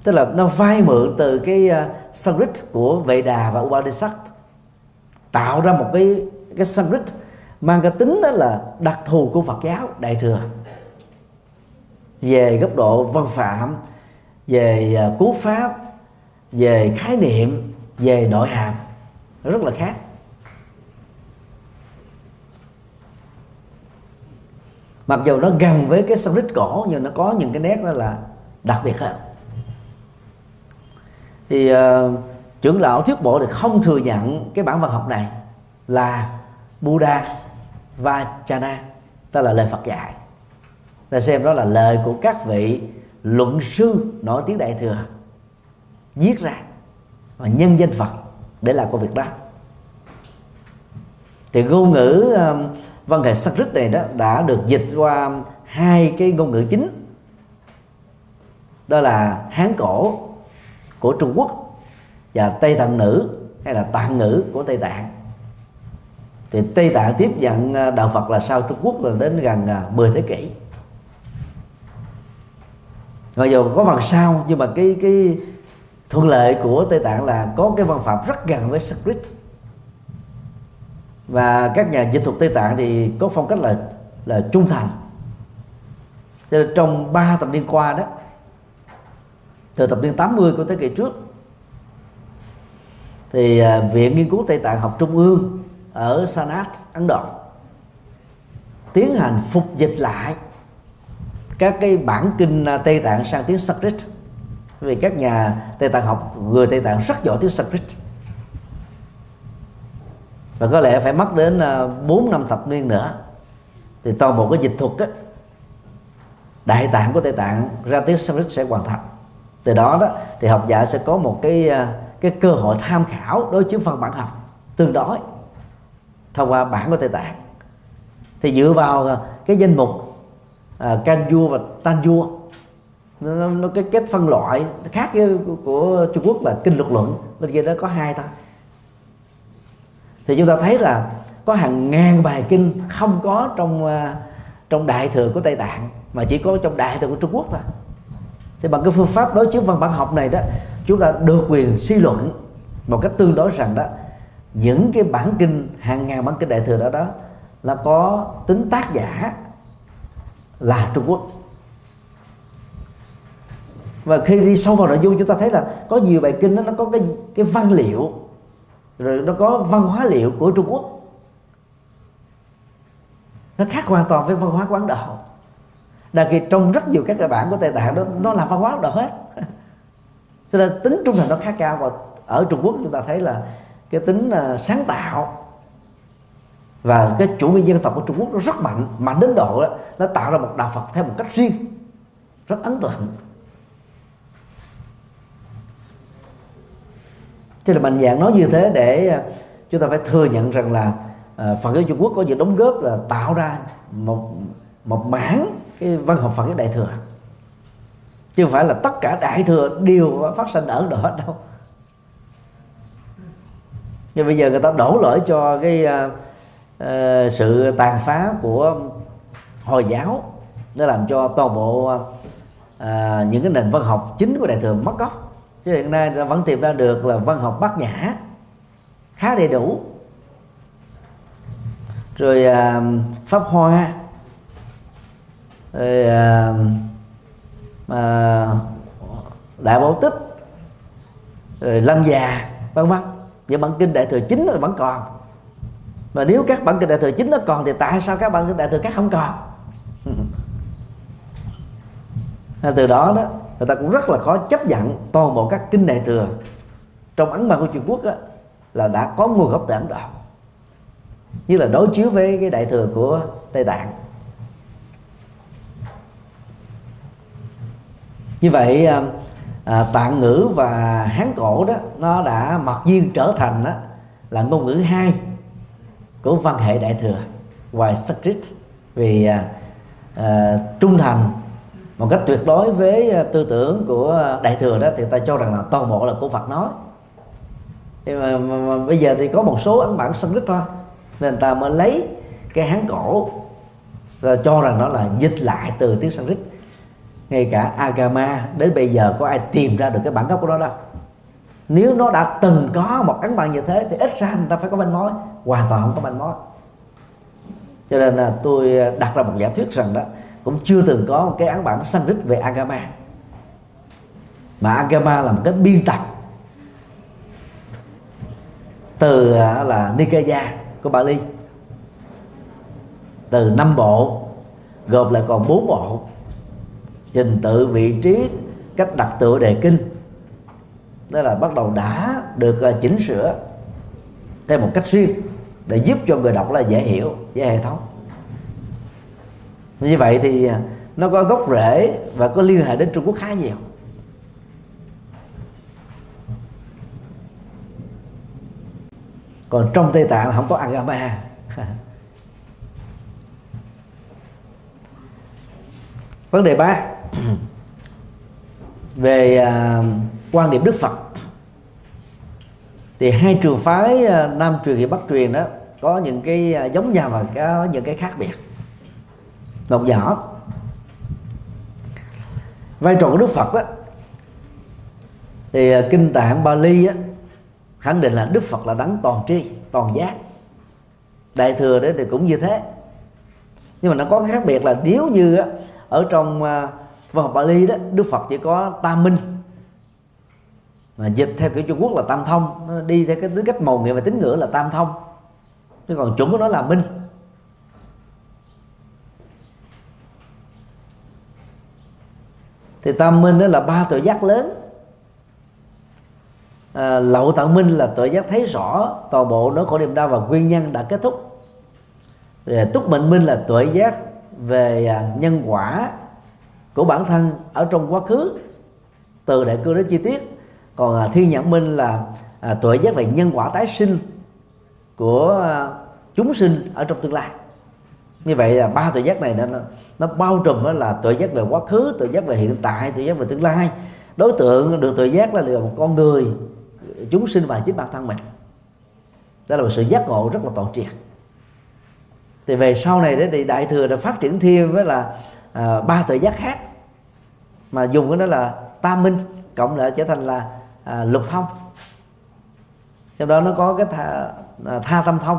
tức là nó vay mượn từ cái ờ, uh, Sanskrit của Veda và Upanishad. Tạo ra một cái cái Sanskrit mang cái tính đó là đặc thù của Phật giáo đại thừa. Về góc độ văn phạm về à, cú pháp về khái niệm về nội hàm. Rất là khác. Mặc dù nó gần với cái Sanskrit cổ nhưng nó có những cái nét đó là đặc biệt hơn. Thì uh, trưởng lão thuyết bộ thì không thừa nhận cái bản văn học này là Buddha Vajana tức là lời Phật dạy. Ta xem đó là lời của các vị luận sư nổi tiếng đại thừa viết ra và nhân danh Phật để làm công việc đó. Thì ngôn ngữ uh, văn hệ Sanskrit này đó đã được dịch qua hai cái ngôn ngữ chính. Đó là Hán cổ của Trung Quốc và Tây Tạng nữ, hay là Tạng ngữ của Tây Tạng. Thì Tây Tạng tiếp nhận à, đạo Phật là sau Trung Quốc là đến gần à, 10 thế kỷ. Mặc dù có phần sau, nhưng mà cái cái thuận lợi của Tây Tạng là có cái văn phạm rất gần với Sanskrit và các nhà dịch thuật Tây Tạng thì có phong cách là là trung thành. Cho nên trong ba thập niên qua đó, từ thập niên 80 của thế kỷ trước, thì à, viện nghiên cứu Tây Tạng học trung ương ở Sanat, Ấn Độ, tiến hành phục dịch lại các cái bản kinh à, Tây Tạng sang tiếng Sanskrit. Vì các nhà Tây Tạng học, người Tây Tạng rất giỏi tiếng Sanskrit và có lẽ phải mất đến à, bốn năm thập niên nữa thì toàn bộ cái dịch thuật á, đại tạng của tây tạng ra tiếng sanskrit sẽ hoàn thành. Từ đó đó thì học giả sẽ có một cái ờ, cái cơ hội tham khảo đối chiếu phân bản học tương đối thông qua bản của tây tạng. Thì dựa vào ờ, cái danh mục uh, vua và tanju nó, nó cái kết phân loại khác với của, của Trung Quốc là kinh luật luận bên kia đó có hai thôi thì chúng ta thấy là có hàng ngàn bài kinh không có trong ờ, trong đại thừa của Tây Tạng mà chỉ có trong đại thừa của Trung Quốc thôi. Thì bằng cái phương pháp đối chiếu văn bản học này đó chúng ta được quyền suy luận một cách tương đối rằng đó những cái bản kinh hàng ngàn bản kinh đại thừa đó đó là có tính tác giả là Trung Quốc. Và khi đi sâu vào nội dung chúng ta thấy là có nhiều bài kinh đó, nó có cái cái văn liệu rồi nó có văn hóa liệu của Trung Quốc. Nó khác hoàn toàn với văn hóa của Ấn Độ. Đặc khi trong rất nhiều các cái bản của Tây Tạng đó nó là văn hóa Ấn Độ hết. Cho nên tính trung thành nó khá cao và ở Trung Quốc chúng ta thấy là cái tính à, sáng tạo và cái chủ nghĩa dân tộc của Trung Quốc nó rất mạnh mạnh đến độ đó, nó tạo ra một đạo Phật theo một cách riêng rất ấn tượng. Cho nên mạnh dạng nói như thế để à, chúng ta phải thừa nhận rằng là à, Phật giáo Trung Quốc có những đóng góp là tạo ra một một mảng cái văn học Phật giáo đại thừa. Chứ không phải là tất cả đại thừa đều phát sinh ở đó hết đâu. Nhưng bây giờ người ta đổ lỗi cho cái uh, sự tàn phá của hồi giáo. Nó làm cho toàn bộ uh, những cái nền văn học chính của đại thừa mất gốc chứ hiện nay ta vẫn tìm ra được là văn học bát nhã khá đầy đủ. Rồi à, pháp hoa rồi à, à, đại bảo tích rồi lâm già vân vân. Những bản kinh đại thừa chính là vẫn còn. Mà nếu các bản kinh đại thừa chính nó còn thì tại sao các bản kinh đại thừa khác không còn? Từ đó đó người ta cũng rất là khó chấp nhận toàn bộ các kinh đại thừa. Trong ấn bản của Trung Quốc á, là đã có nguồn gốc từ Ấn Độ. Như là đối chiếu với cái đại thừa của Tây Tạng. Như vậy à, à tạng ngữ và hán cổ đó nó đã mặc nhiên trở thành đó là ngôn ngữ hai của văn hệ đại thừa ngoài Sanskrit vì à, à, trung thành một cách tuyệt đối với ờ, tư tưởng của ờ, đại thừa đó thì ta cho rằng là toàn bộ là của Phật nói. Nhưng mà, mà, mà bây giờ thì có một số ấn bản Sanskrit thôi nên ta mới lấy cái hán cổ và cho rằng nó là dịch lại từ tiếng Sanskrit ngay cả Agama đến bây giờ có ai tìm ra được cái bản gốc của nó đâu. Nếu nó đã từng có một ấn bản như thế thì ít ra người ta phải có manh mối hoàn toàn không có manh mối. Cho nên là tôi ờ, đặt ra một giả thuyết rằng đó cũng chưa từng có một cái án bản Sanskrit về Agama. Mà Agama là một cái biên tập từ à, là Nikaya của Bali. Từ năm bộ gồm lại còn bốn bộ. Trình tự vị trí cách đặt tựa đề kinh. Đó là bắt đầu đã được à, chỉnh sửa theo một cách riêng để giúp cho người đọc là dễ hiểu, dễ hệ thống như vậy thì à, nó có gốc rễ và có liên hệ đến Trung Quốc khá nhiều. Còn trong Tây Tạng không có Agama vấn đề ba, về à, quan điểm Đức Phật. Thì hai trường phái à, Nam truyền và Bắc truyền đó có những cái giống nhau và có những cái khác biệt một nhỏ vai trò của Đức Phật đó thì à, kinh tạng Bali á, khẳng định là Đức Phật là đấng toàn tri toàn giác. Đại thừa đấy thì cũng như thế. Nhưng mà nó có khác biệt là nếu như á, ở trong à, văn học Bali đó Đức Phật chỉ có tam minh. Mà dịch theo kiểu Trung Quốc là tam thông nó đi theo cái tính cách màu nghĩa và tín ngưỡng là tam thông. Chứ còn chuẩn của nó là minh. Thì tam minh đó là ba tội giác lớn. À, lậu tận minh là tội giác thấy rõ toàn bộ nỗi khổ niềm đau và nguyên nhân đã kết thúc. Rồi túc mệnh minh là tội giác về à, nhân quả của bản thân ở trong quá khứ từ đại cương đến chi tiết. Còn à, thiên nhãn minh là à, tuệ giác về nhân quả tái sinh của à, chúng sinh ở trong tương lai như vậy là ba tuệ giác này nó nó bao trùm đó là tuệ giác về quá khứ tuệ giác về hiện tại tuệ giác về tương lai. Đối tượng được tuệ giác là một con người chúng sinh và chính bản thân mình. Đó là một sự giác ngộ rất là toàn triệt. Thì về sau này đấy thì đại thừa đã phát triển thêm với là à, ba tuệ giác khác. Mà dùng cái đó là tam minh cộng lại trở thành là à, lục thông. Trong đó nó có cái tha, à, tha tâm thông.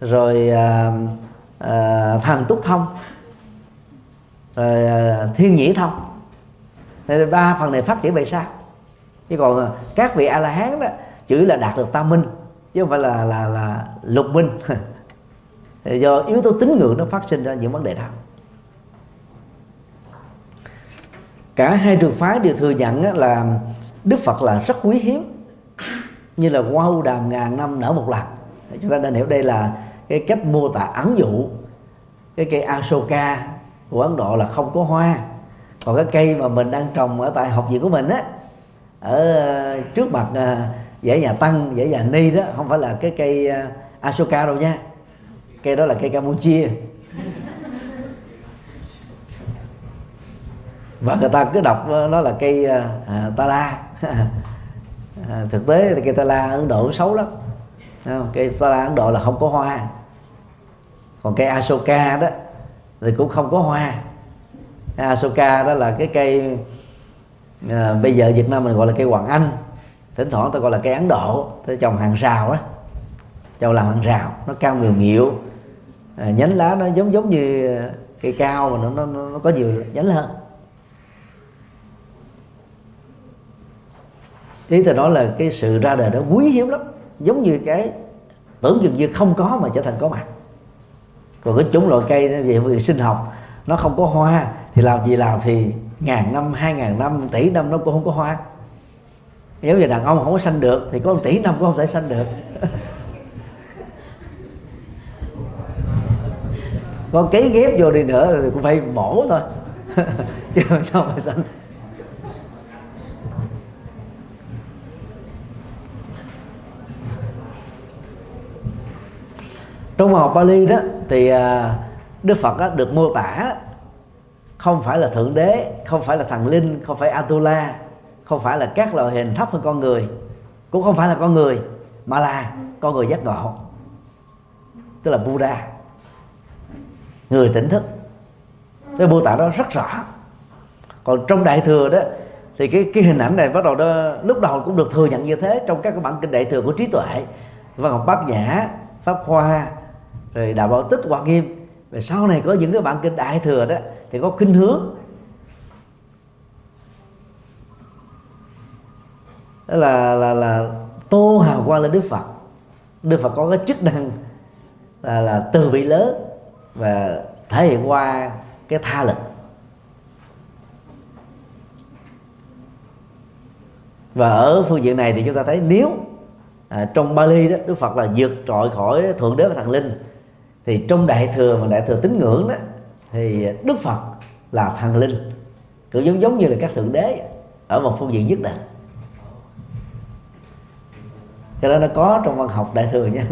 Rồi à, Ờ, thần túc thông. Rồi ờ, thiên nhĩ thông. Nên ba phần này phát triển về sau chứ còn ờ, các vị a la hán đó chỉ là đạt được tam minh, chứ không phải là là là lục minh. Do yếu tố tín ngưỡng nó phát sinh ra những vấn đề đó. Cả hai trường phái đều thừa nhận là đức phật là rất quý hiếm, như là hoa hưu đàm ngàn năm nở một lần. Chúng ta nên hiểu đây là cái cách mô tả ẩn dụ cái cây asoka của ấn độ là không có hoa. Còn cái cây mà mình đang trồng ở tại học viện của mình á ở ờ, trước mặt ờ, dãy nhà tăng dãy nhà ni đó không phải là cái cây ờ, asoka đâu nha. Cây đó là cây campuchia. Và người ta cứ đọc nó là cây à, tala. À, thực tế thì cây tala ấn độ xấu lắm không? cây sa la ấn độ là không có hoa. Còn cây asoka đó thì cũng không có hoa. Asoka đó là cái cây à, bây giờ việt nam mình gọi là cây hoàng anh. Thỉnh thoảng ta gọi là cây ấn độ. Ta trồng hàng rào đó trồng làm hàng rào. Nó cao nhiều nghịu à, nhánh lá nó giống giống như cây cao mà nó nó, nó có nhiều nhánh hơn. Ý tôi nói là cái sự ra đời đó quý hiếm lắm giống như cái tưởng chừng như không có mà trở thành có mặt. Còn cái chủng loại cây về về sinh học, nó không có hoa, thì làm gì làm thì ngàn năm, hai ngàn năm, tỷ năm nó cũng không có hoa. Nếu như đàn ông không có sanh được, thì có một tỷ năm cũng không thể sanh được. Con cấy ghép vô đi nữa, thì cũng phải mổ thôi. Chứ sao mà sanh. Trong văn học Bali đó thì à, Đức Phật đó, được mô tả không phải là thượng đế không phải là thần linh không phải Atula không phải là các loại hình thấp hơn con người cũng không phải là con người mà là con người giác ngộ tức là Buddha. Người tỉnh thức. Cái mô tả đó rất rõ. Còn trong đại thừa đó thì cái cái hình ảnh này bắt đầu đó lúc đầu cũng được thừa nhận như thế trong các cái bản kinh đại thừa của trí tuệ văn học bát nhã pháp hoa rồi đạo bảo tích hoặc nghiêm. Và sau này có những cái bản kinh đại thừa đó thì có kinh hướng. Đó là là là tô hào quang lên đức phật. Đức phật có cái chức năng là, là từ vị lớn và thể hiện qua cái tha lực. Và ở phương diện này thì chúng ta thấy nếu à, trong Bali đó Đức Phật là vượt trội khỏi thượng đế và thần linh thì trong đại thừa và đại thừa tín ngưỡng đó thì Đức Phật là thần linh cũng giống giống như là các thượng đế ở một phương diện nhất định. Cái đó nó có trong văn học đại thừa nha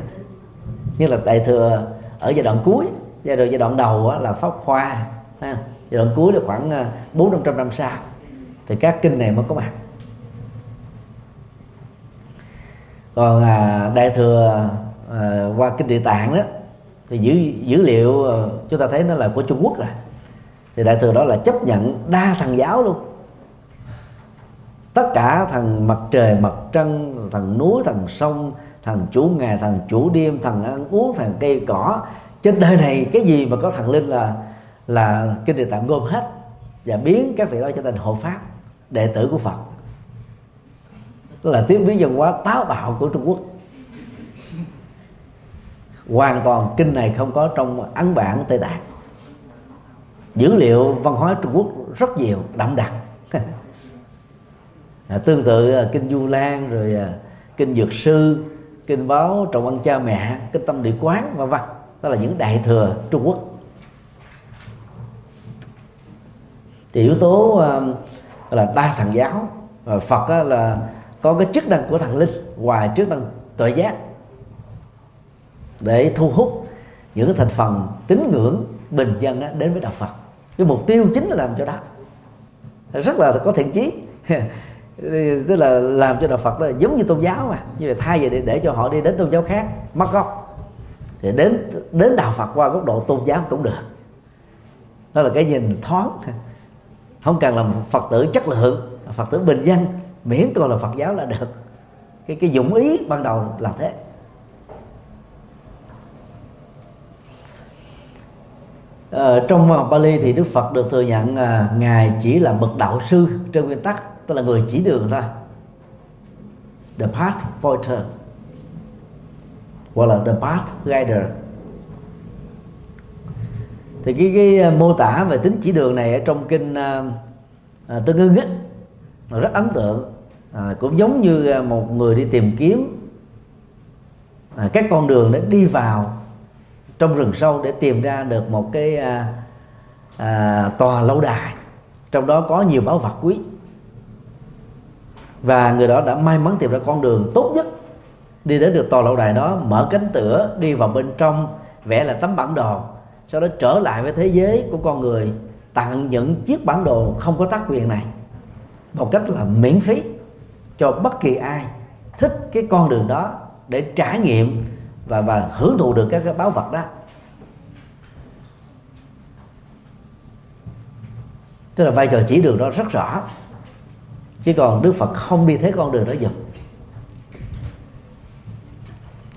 như là đại thừa ở giai đoạn cuối giai đoạn giai đoạn đầu là pháp khoa giai đoạn cuối là khoảng ờ, bốn năm trăm năm sau. Thì các kinh này mới có mặt. Còn à, đại thừa à, qua kinh địa tạng đó thì dữ dữ liệu ờ, chúng ta thấy nó là của Trung Quốc rồi. Thì đại thừa đó là chấp nhận đa thần giáo luôn. Tất cả thần mặt trời, mặt trăng, thần núi, thần sông, thần chủ ngày, thần chủ đêm, thần ăn uống, thần cây cỏ. Trên đời này, cái gì mà có thần linh là là kinh địa tạng gom hết và biến các vị đó trở thành hộ pháp, đệ tử của phật. Đó là tiếng biến văn hóa táo bạo của trung quốc hoàn toàn kinh này không có trong ấn bản tây tạng. Dữ liệu văn hóa trung quốc rất nhiều đậm đặc. À, tương tự à, kinh du lan rồi à, kinh dược sư kinh báo trọng ân cha mẹ kinh tâm địa quán vân vân. Đó là những đại thừa trung quốc. Thì yếu tố à, là đa thần giáo và phật á, là có cái chức năng của thần linh ngoài chức năng tuệ giác để thu hút những cái thành phần tín ngưỡng bình dân đó đến với đạo Phật. Cái mục tiêu chính là làm cho đó rất là có thiện chí. Tức là làm cho đạo Phật đó giống như tôn giáo mà. Như vậy thay vì để, để cho họ đi đến tôn giáo khác mất gốc. Thì đến đến đạo Phật qua góc độ tôn giáo cũng được. Đó là cái nhìn thoáng. Không cần làm Phật tử chất lượng Phật tử bình dân miễn còn là Phật giáo là được. Cái cái dụng ý ban đầu là thế. Ờ, trong học Bali thì Đức Phật được thừa nhận à, ngài chỉ là bậc đạo sư trên nguyên tắc tức là người chỉ đường thôi. The path pointer hoặc là the path guider. Thì cái cái ờ, mô tả về tính chỉ đường này ở trong kinh à, à, Tương Ưng á rất ấn tượng. À, cũng giống như một người đi tìm kiếm à, các con đường để đi vào trong rừng sâu để tìm ra được một cái à, à, tòa lâu đài. Trong đó có nhiều báu vật quý. Và người đó đã may mắn tìm ra con đường tốt nhất đi đến được tòa lâu đài đó mở cánh cửa đi vào bên trong vẽ là tấm bản đồ sau đó trở lại với thế giới của con người tặng những chiếc bản đồ không có tác quyền này một cách là miễn phí cho bất kỳ ai thích cái con đường đó để trải nghiệm và và hưởng thụ được các cái báo vật đó. Tức là vai trò chỉ đường đó rất rõ. Chứ còn đức phật không đi thế con đường đó dùm.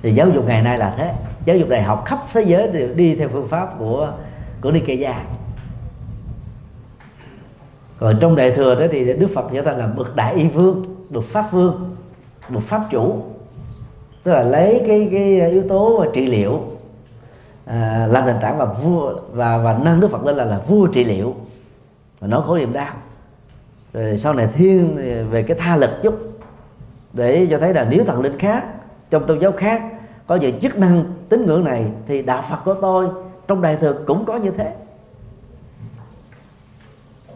Thì giáo dục ngày nay là thế. Giáo dục đại học khắp thế giới đều đi theo phương pháp của của Nikaya còn trong đại thừa thế thì Đức Phật trở thành là bậc đại y vương, bậc pháp vương, bậc pháp chủ tức là lấy cái cái yếu tố trị liệu à, làm nền tảng và vua và và nâng Đức Phật lên là là vua trị liệu. Và nó khổ niềm đau. Rồi sau này thiên về cái tha lực chút để cho thấy là nếu thần linh khác trong tôn giáo khác có những chức năng tín ngưỡng này thì đạo Phật của tôi trong đại thừa cũng có như thế.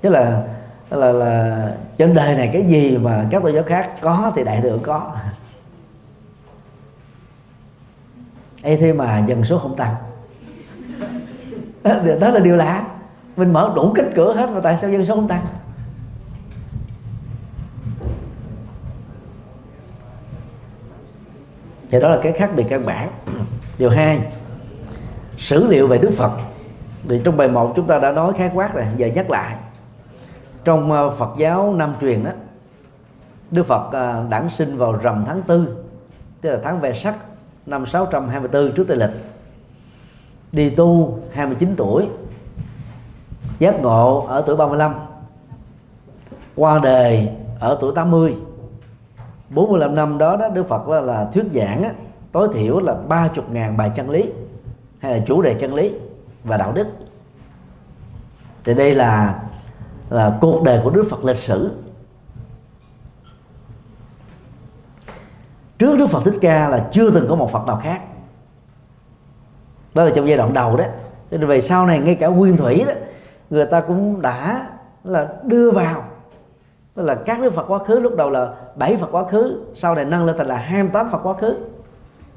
Chứ là là là trên đời này cái gì mà các tôn giáo khác có thì đại thừa có. Ấy thế mà dân số không tăng. Đó là điều lạ. Mình mở đủ cánh cửa hết, mà tại sao dân số không tăng? Thì đó là cái khác biệt căn bản. Điều hai, sử liệu về đức phật. Thì trong bài một chúng ta đã nói khái quát rồi, giờ nhắc lại. Trong ờ, phật giáo nam truyền đó đức phật ờ, đản sinh vào rằm tháng tư, tức là tháng về sắc năm 624 trước tây lịch. Đi tu 29 tuổi. Giác ngộ ở tuổi 35 qua đời ở tuổi 80 45 năm đó đó Đức Phật là, là thuyết giảng á, tối thiểu là 30.000 bài chân lý hay là chủ đề chân lý và đạo đức. Thì đây là là cuộc đời của Đức Phật lịch sử. Trước Đức Phật Thích Ca là chưa từng có một Phật nào khác. Đó là trong giai đoạn đầu đó. Cho nên về sau này ngay cả nguyên thủy đó, người ta cũng đã là đưa vào. Tức là các đức Phật quá khứ, lúc đầu là bảy Phật quá khứ, sau này nâng lên thành là 28 Phật quá khứ.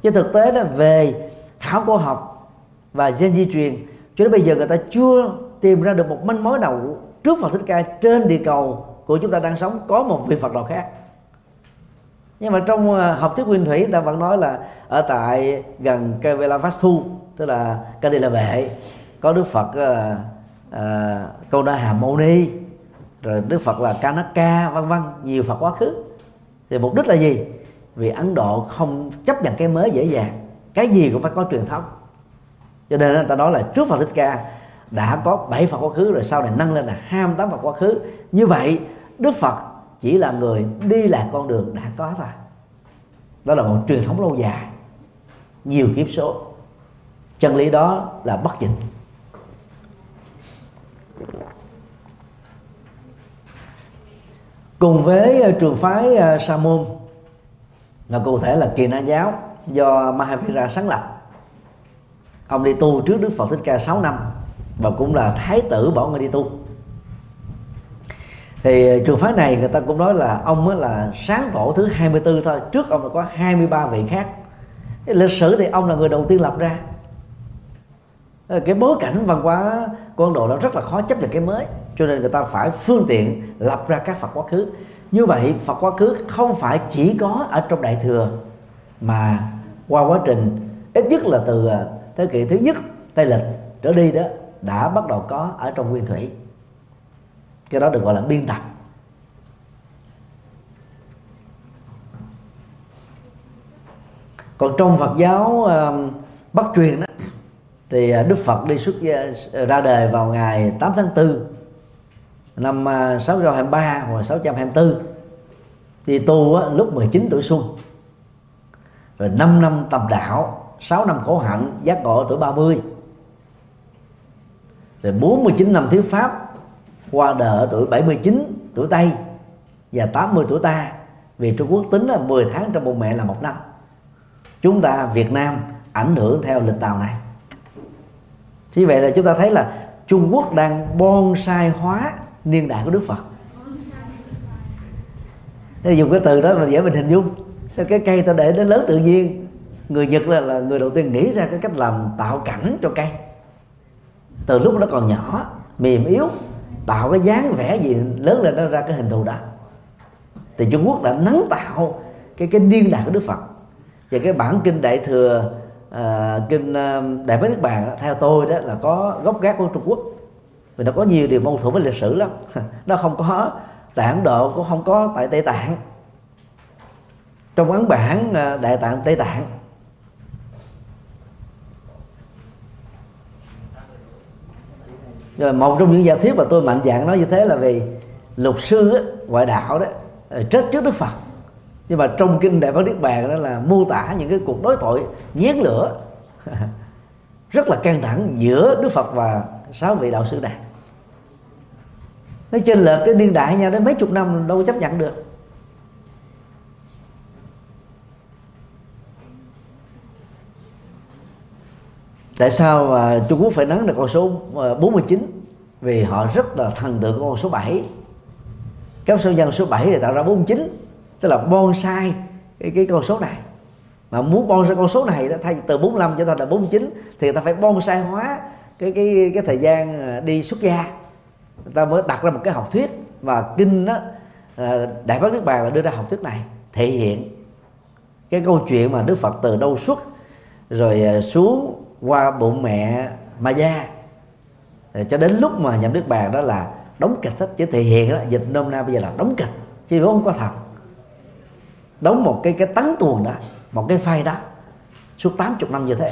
Chứ thực tế là về khảo cổ học và gen di truyền, cho đến bây giờ người ta chưa tìm ra được một manh mối nào trước Phật Thích Ca trên địa cầu của chúng ta đang sống có một vị Phật nào khác nhưng mà trong ờ, học thuyết nguyên thủy người ta vẫn nói là ở tại gần Kavelavastu tức là Kali Đi Vệ có Đức Phật uh, uh, Câu Đa Hà Mâu Ni rồi Đức Phật là Kanaka vân vân nhiều Phật quá khứ. Thì mục đích là gì? Vì Ấn Độ không chấp nhận cái mới dễ dàng cái gì cũng phải có truyền thống. Cho nên người ta nói là trước Phật Thích Ca đã có 7 Phật quá khứ rồi sau này nâng lên là 28 Phật quá khứ. Như vậy Đức Phật chỉ là người đi lại con đường đã có thôi. Đó là một truyền thống lâu dài, nhiều kiếp số. Chân lý đó là bất dịch cùng với ờ, trường phái ờ, sa môn là cụ thể là kỳ na giáo do mahavira sáng lập, ông đi tu trước đức phật thích ca 6 năm và cũng là thái tử bảo người đi tu thì ờ, trường phái này người ta cũng nói là ông mới là sáng tổ thứ 24 thôi, trước ông là có 23 vị khác. Cái lịch sử thì ông là người đầu tiên lập ra. Ờ, cái bối cảnh văn hóa của Ấn Độ nó rất là khó chấp nhận cái mới, cho nên người ta phải phương tiện lập ra các Phật quá khứ. Như vậy, Phật quá khứ không phải chỉ có ở trong Đại thừa, mà qua quá trình, ít nhất là từ ờ, thế kỷ thứ nhất Tây lịch trở đi đó, đã bắt đầu có ở trong nguyên thủy cái đó được gọi là biên tập. Còn trong Phật giáo uh, Bắc truyền đó thì à, Đức Phật đi xuất ra đời vào ngày 8 tháng 4 năm à, 623 hoặc 624 đi tu á, lúc 19 tuổi xuân. Rồi 5 năm tầm đạo 6 năm khổ hạnh giác ngộ tuổi 30 rồi 49 năm thuyết pháp qua đời ở tuổi 79 tuổi Tây và 80 tuổi ta. Vì Trung Quốc tính là 10 tháng trong bụng mẹ là một năm. Chúng ta Việt Nam ảnh hưởng theo lịch tàu này. Như vậy là chúng ta thấy là Trung Quốc đang bonsai hóa niên đại của Đức Phật. Thế dùng cái từ đó là dễ mình hình dung. Cái cây ta để nó lớn tự nhiên. Người Nhật là, là người đầu tiên nghĩ ra cái cách làm tạo cảnh cho cây. Từ lúc nó còn nhỏ mềm yếu tạo cái dáng vẻ gì lớn lên nó ra cái hình thù đó thì Trung Quốc đã nắng tạo cái cái niên đại của Đức Phật. Và cái bản kinh đại thừa uh, kinh uh, đại bế nước bàn theo tôi đó là có gốc gác của trung quốc. Vì nó có nhiều điều mâu thuẫn với lịch sử lắm. Nó không có tại ấn độ cũng không có tại tây tạng. Trong ấn bản à, đại tạng tây tạng rồi một trong những giả thuyết mà tôi mạnh dạng nói như thế là vì lục sư á, ngoại đạo đó ờ, chết trước đức phật. Nhưng mà trong kinh đại phật niết bàn đó là mô tả những cái cuộc đối thoại nhét lửa rất là căng thẳng giữa đức phật và sáu vị đạo sư này. Nó trên lệch cái niên đại nha đến mấy chục năm đâu có chấp nhận được. Tại sao mà Trung Quốc phải nắng được con số à, 49 vì họ rất là thần tượng con số 7 các số nhân số 7 thì tạo ra 49 tức là bonsai cái, cái con số này. Mà muốn bonsai con số này thay từ 45 cho thành là 49 thì người ta phải bonsai hóa cái cái cái thời gian à, đi xuất gia. Người ta mới đặt ra một cái học thuyết và kinh đó à, đại bác nước bàn là đưa ra học thuyết này thể hiện cái câu chuyện mà đức phật từ đâu xuất rồi xuống qua bụng mẹ ma gia. Cho đến lúc mà nhậm nước bàn đó là đóng kịch hết chứ thể hiện đó dịch nôm na bây giờ là đóng kịch chứ không có thật. Đóng một cái cái tấn tuồng đó một cái phai đó suốt 80 năm như thế.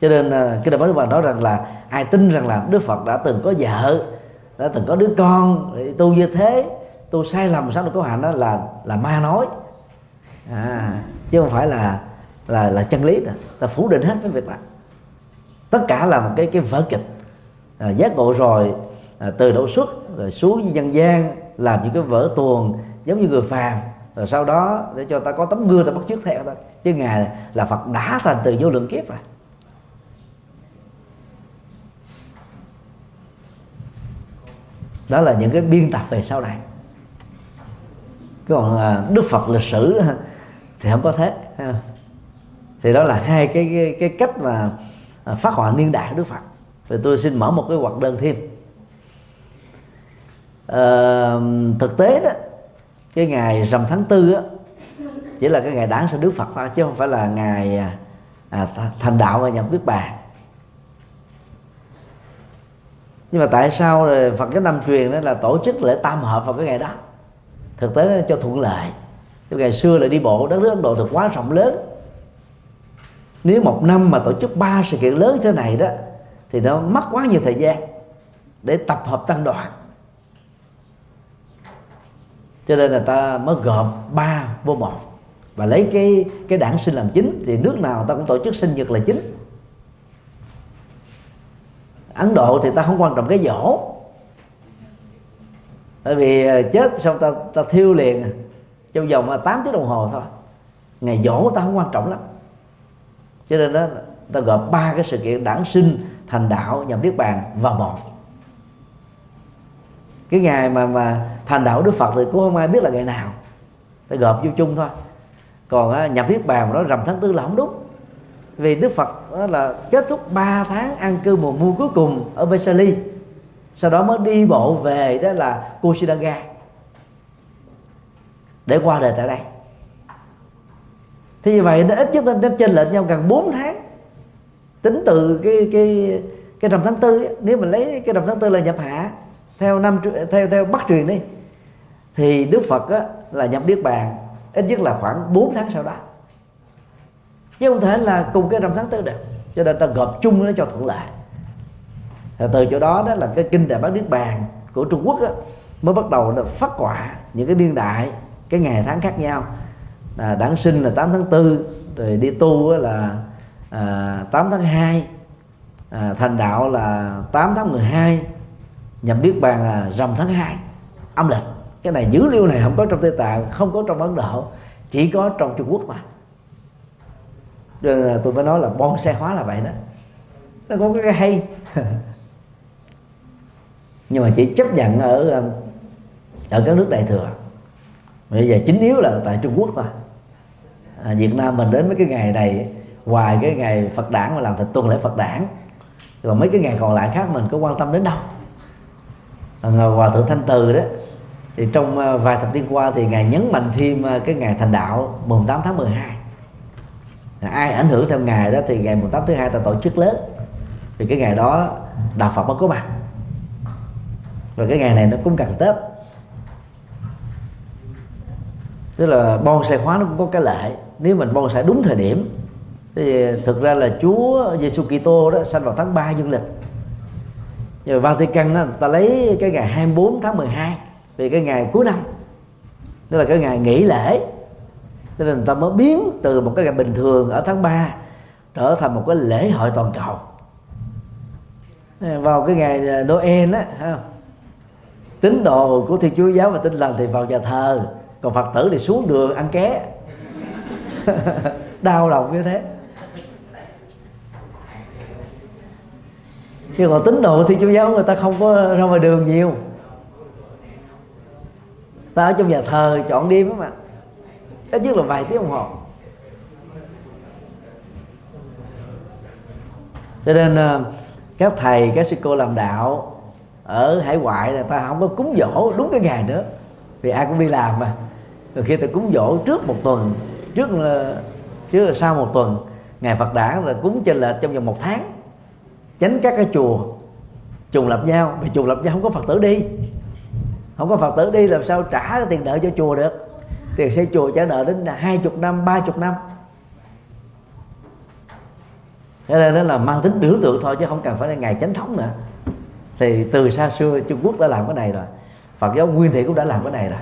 Cho nên ờ, cái cái đạo đức bà nói rằng là ai tin rằng là đức phật đã từng có vợ đã từng có đứa con tu như thế tu sai lầm sao được có hạnh đó là là ma nói. À, chứ không phải là là là chân lý rồi ta phủ định hết cái việc này. tất cả là một cái cái vở kịch. À, giác ngộ rồi à, từ đầu xuất rồi xuống dân gian làm những cái vở tuồng giống như người phàm. Rồi sau đó để cho ta có tấm gương ta bắt chước theo thôi. Chứ ngài là phật đã thành từ vô lượng kiếp rồi. Đó là những cái biên tập về sau này. Còn à, đức phật lịch sử thì không có thế thì đó là hai cái cái, cái cách mà à, phát họa niên đại của đức phật. Thì tôi xin mở một cái hoạt đơn thêm. À, thực tế đó cái ngày rằm tháng tư á chỉ là cái ngày đáng sinh đức phật thôi chứ không phải là ngày à, à thành đạo và nhập nước bàn. Nhưng mà tại sao Phật giáo Nam truyền đó là tổ chức lễ tam hợp vào cái ngày đó? Thực tế nó cho thuận lợi. Cái ngày xưa là đi bộ đất nước Ấn Độ thực quá rộng lớn nếu một năm mà tổ chức ba sự kiện lớn như thế này đó, thì nó mất quá nhiều thời gian để tập hợp tăng đoàn. Cho nên là ta mới gộp ba vô một và lấy cái cái đảng sinh làm chính, thì nước nào ta cũng tổ chức sinh nhật là chính. Ấn độ thì ta không quan trọng cái dỗ. Bởi vì ờ, chết xong ta ta thiêu liền, trong vòng ờ, 8 tiếng đồng hồ thôi. Ngày dỗ ta không quan trọng lắm cho nên đó ta gọi ba cái sự kiện đản sinh thành đạo nhằm niết bàn vào một. Cái ngày mà mà thành đạo đức phật thì cũng không ai biết là ngày nào. Ta gộp vô chung thôi. Còn á, nhập niết bàn mà nói rằm tháng tư là không đúng. Vì đức phật đó là kết thúc 3 tháng ăn cư mùa mua cuối cùng ở Vesali. Sau đó mới đi bộ về đó là Kushinaga để qua đời tại đây thì như vậy nó ít nhất nó chênh lệch nhau gần 4 tháng. Tính từ cái cái cái rằm tháng tư nếu mình lấy cái rằm tháng tư là nhập hạ theo năm theo theo bắt truyền đi thì đức phật á, là nhập niết bàn ít nhất là khoảng 4 tháng sau đó. Chứ không thể là cùng cái rằm tháng tư được cho nên ta gộp chung nó cho thuận lợi. Và từ chỗ đó đó là cái kinh đại bát niết bàn của trung quốc á, mới bắt đầu là phát quả những cái niên đại cái ngày tháng khác nhau à, đản sinh là 8 tháng 4 rồi đi tu là à, 8 tháng 2 à, thành đạo là 8 tháng 12 nhập niết bàn là rằm tháng 2 âm lịch. Cái này dữ liệu này không có trong tây tạng không có trong ấn độ chỉ có trong trung quốc mà. Nên tôi mới nói là bon xe hóa là vậy đó. Nó có cái hay. Nhưng mà chỉ chấp nhận ở um, ở các nước đại thừa. Bây giờ chính yếu là tại trung quốc thôi à, việt nam mình đến mấy cái ngày này ngoài cái ngày phật đản mà làm thành tuần lễ phật đản. Rồi mấy cái ngày còn lại khác mình có quan tâm đến đâu. À, hòa thượng thanh từ đó thì trong à, vài thập niên qua thì ngài nhấn mạnh thêm à, cái ngày thành đạo mùng 8 tháng 12 à, ai ảnh hưởng theo ngày đó thì ngày mùng 8 thứ hai ta tổ chức lớn thì cái ngày đó đạo phật mới có mặt. Rồi cái ngày này nó cũng cần tết. Tức là bonsai khóa nó cũng có cái lệ nếu mình bonsai đúng thời điểm thì thực ra là Chúa Giêsu Kitô đó sanh vào tháng 3 dương lịch. Và Vatican đó, ta lấy cái ngày 24 tháng 12 vì cái ngày cuối năm. Tức là cái ngày nghỉ lễ. Cho nên người ta mới biến từ một cái ngày bình thường ở tháng 3 trở thành một cái lễ hội toàn cầu. Vào cái ngày à, Noel á tín đồ của thiên chúa giáo và tin lành thì vào nhà thờ còn phật tử thì xuống đường ăn ké. đau lòng như thế. Nhưng còn tín đồ thì chúa giáo người ta không có ra ngoài đường nhiều. Ta ở trong nhà thờ chọn đêm mà. Ít nhất là vài tiếng đồng hồ. Cho nên ờ, các thầy, các sư cô làm đạo ở hải ngoại là ta không có cúng dỗ đúng cái ngày nữa. Vì ai cũng đi làm mà. Rồi khi ta cúng dỗ trước một tuần trước là trước là sau một tuần ngày Phật đản là cúng trên lệch trong vòng một tháng. Tránh các cái chùa trùng lập nhau, vì trùng lập nhau không có Phật tử đi. Không có Phật tử đi làm sao trả tiền nợ cho chùa được? Tiền xây chùa trả nợ đến hai chục năm, ba chục năm. Cái nên đó là mang tính biểu tượng thôi, chứ không cần phải là ngày chánh thống nữa. Thì từ xa xưa Trung Quốc đã làm cái này rồi, Phật giáo Nguyên Thủy cũng đã làm cái này rồi.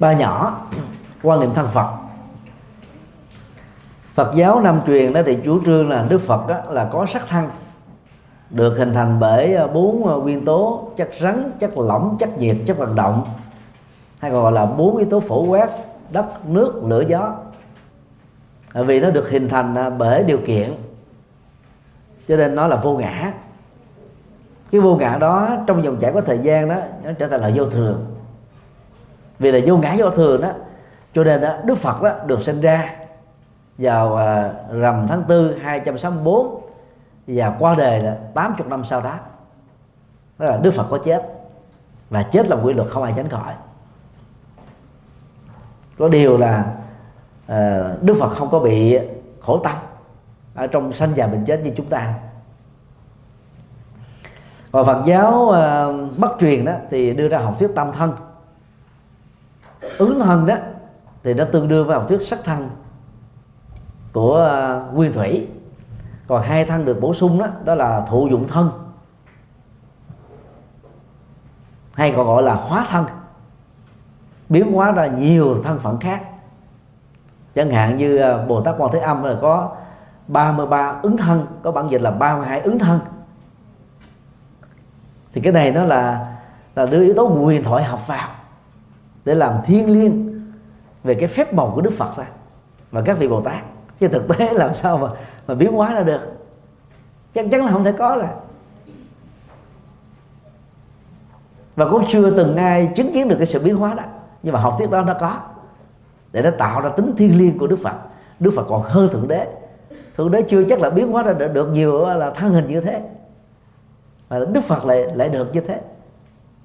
Ba nhỏ. Quan niệm thân Phật. Phật giáo Nam truyền đó thì chủ trương là Đức Phật đó, là có sắc thân được hình thành bởi à, bốn à, nguyên tố chất rắn, chất lỏng, chất nhiệt, chất vận động hay còn gọi là bốn yếu tố phổ quát đất, nước, lửa, gió. Vì nó được hình thành à, bởi điều kiện. Cho nên nó là vô ngã. Cái vô ngã đó trong dòng chảy của thời gian đó nó trở thành là vô thường vì là vô ngã vô thường đó. Cho nên đó, Đức Phật đó được sinh ra vào à, rằm tháng tư 264 và qua đời là 80 năm sau đó. Đó là Đức Phật có chết và chết là quy luật không ai tránh khỏi. Có điều là à, Đức Phật không có bị khổ tâm ở trong sanh già bệnh chết như chúng ta. Còn Phật giáo uh, Bắc truyền đó thì đưa ra học thuyết tâm thân ứng thân đó, thì nó tương đương với học thuyết sắc thân của à, nguyên thủy. Còn hai thân được bổ sung đó đó là thụ dụng thân, hay còn gọi là hóa thân. Biến hóa ra nhiều thân phận khác. Chẳng hạn như à, Bồ Tát Quan Thế Âm là có 33 ứng thân, có bản dịch là 32 ứng thân. Thì cái này nó là là đưa yếu tố nguyên thoại học vào để làm thiên liêng về cái phép màu của Đức Phật ra và các vị Bồ Tát chứ thực tế làm sao mà mà biến hóa ra được? Chắc chắn là không thể có rồi. Và cũng chưa từng ai chứng kiến được cái sự biến hóa đó. Nhưng mà học thuyết đó nó có. Để nó tạo ra tính thiên liêng của Đức Phật. Đức Phật còn hơn thượng đế. Thượng đế chưa chắc là biến hóa ra được, được nhiều là thân hình như thế. Mà đức phật lại lại được như thế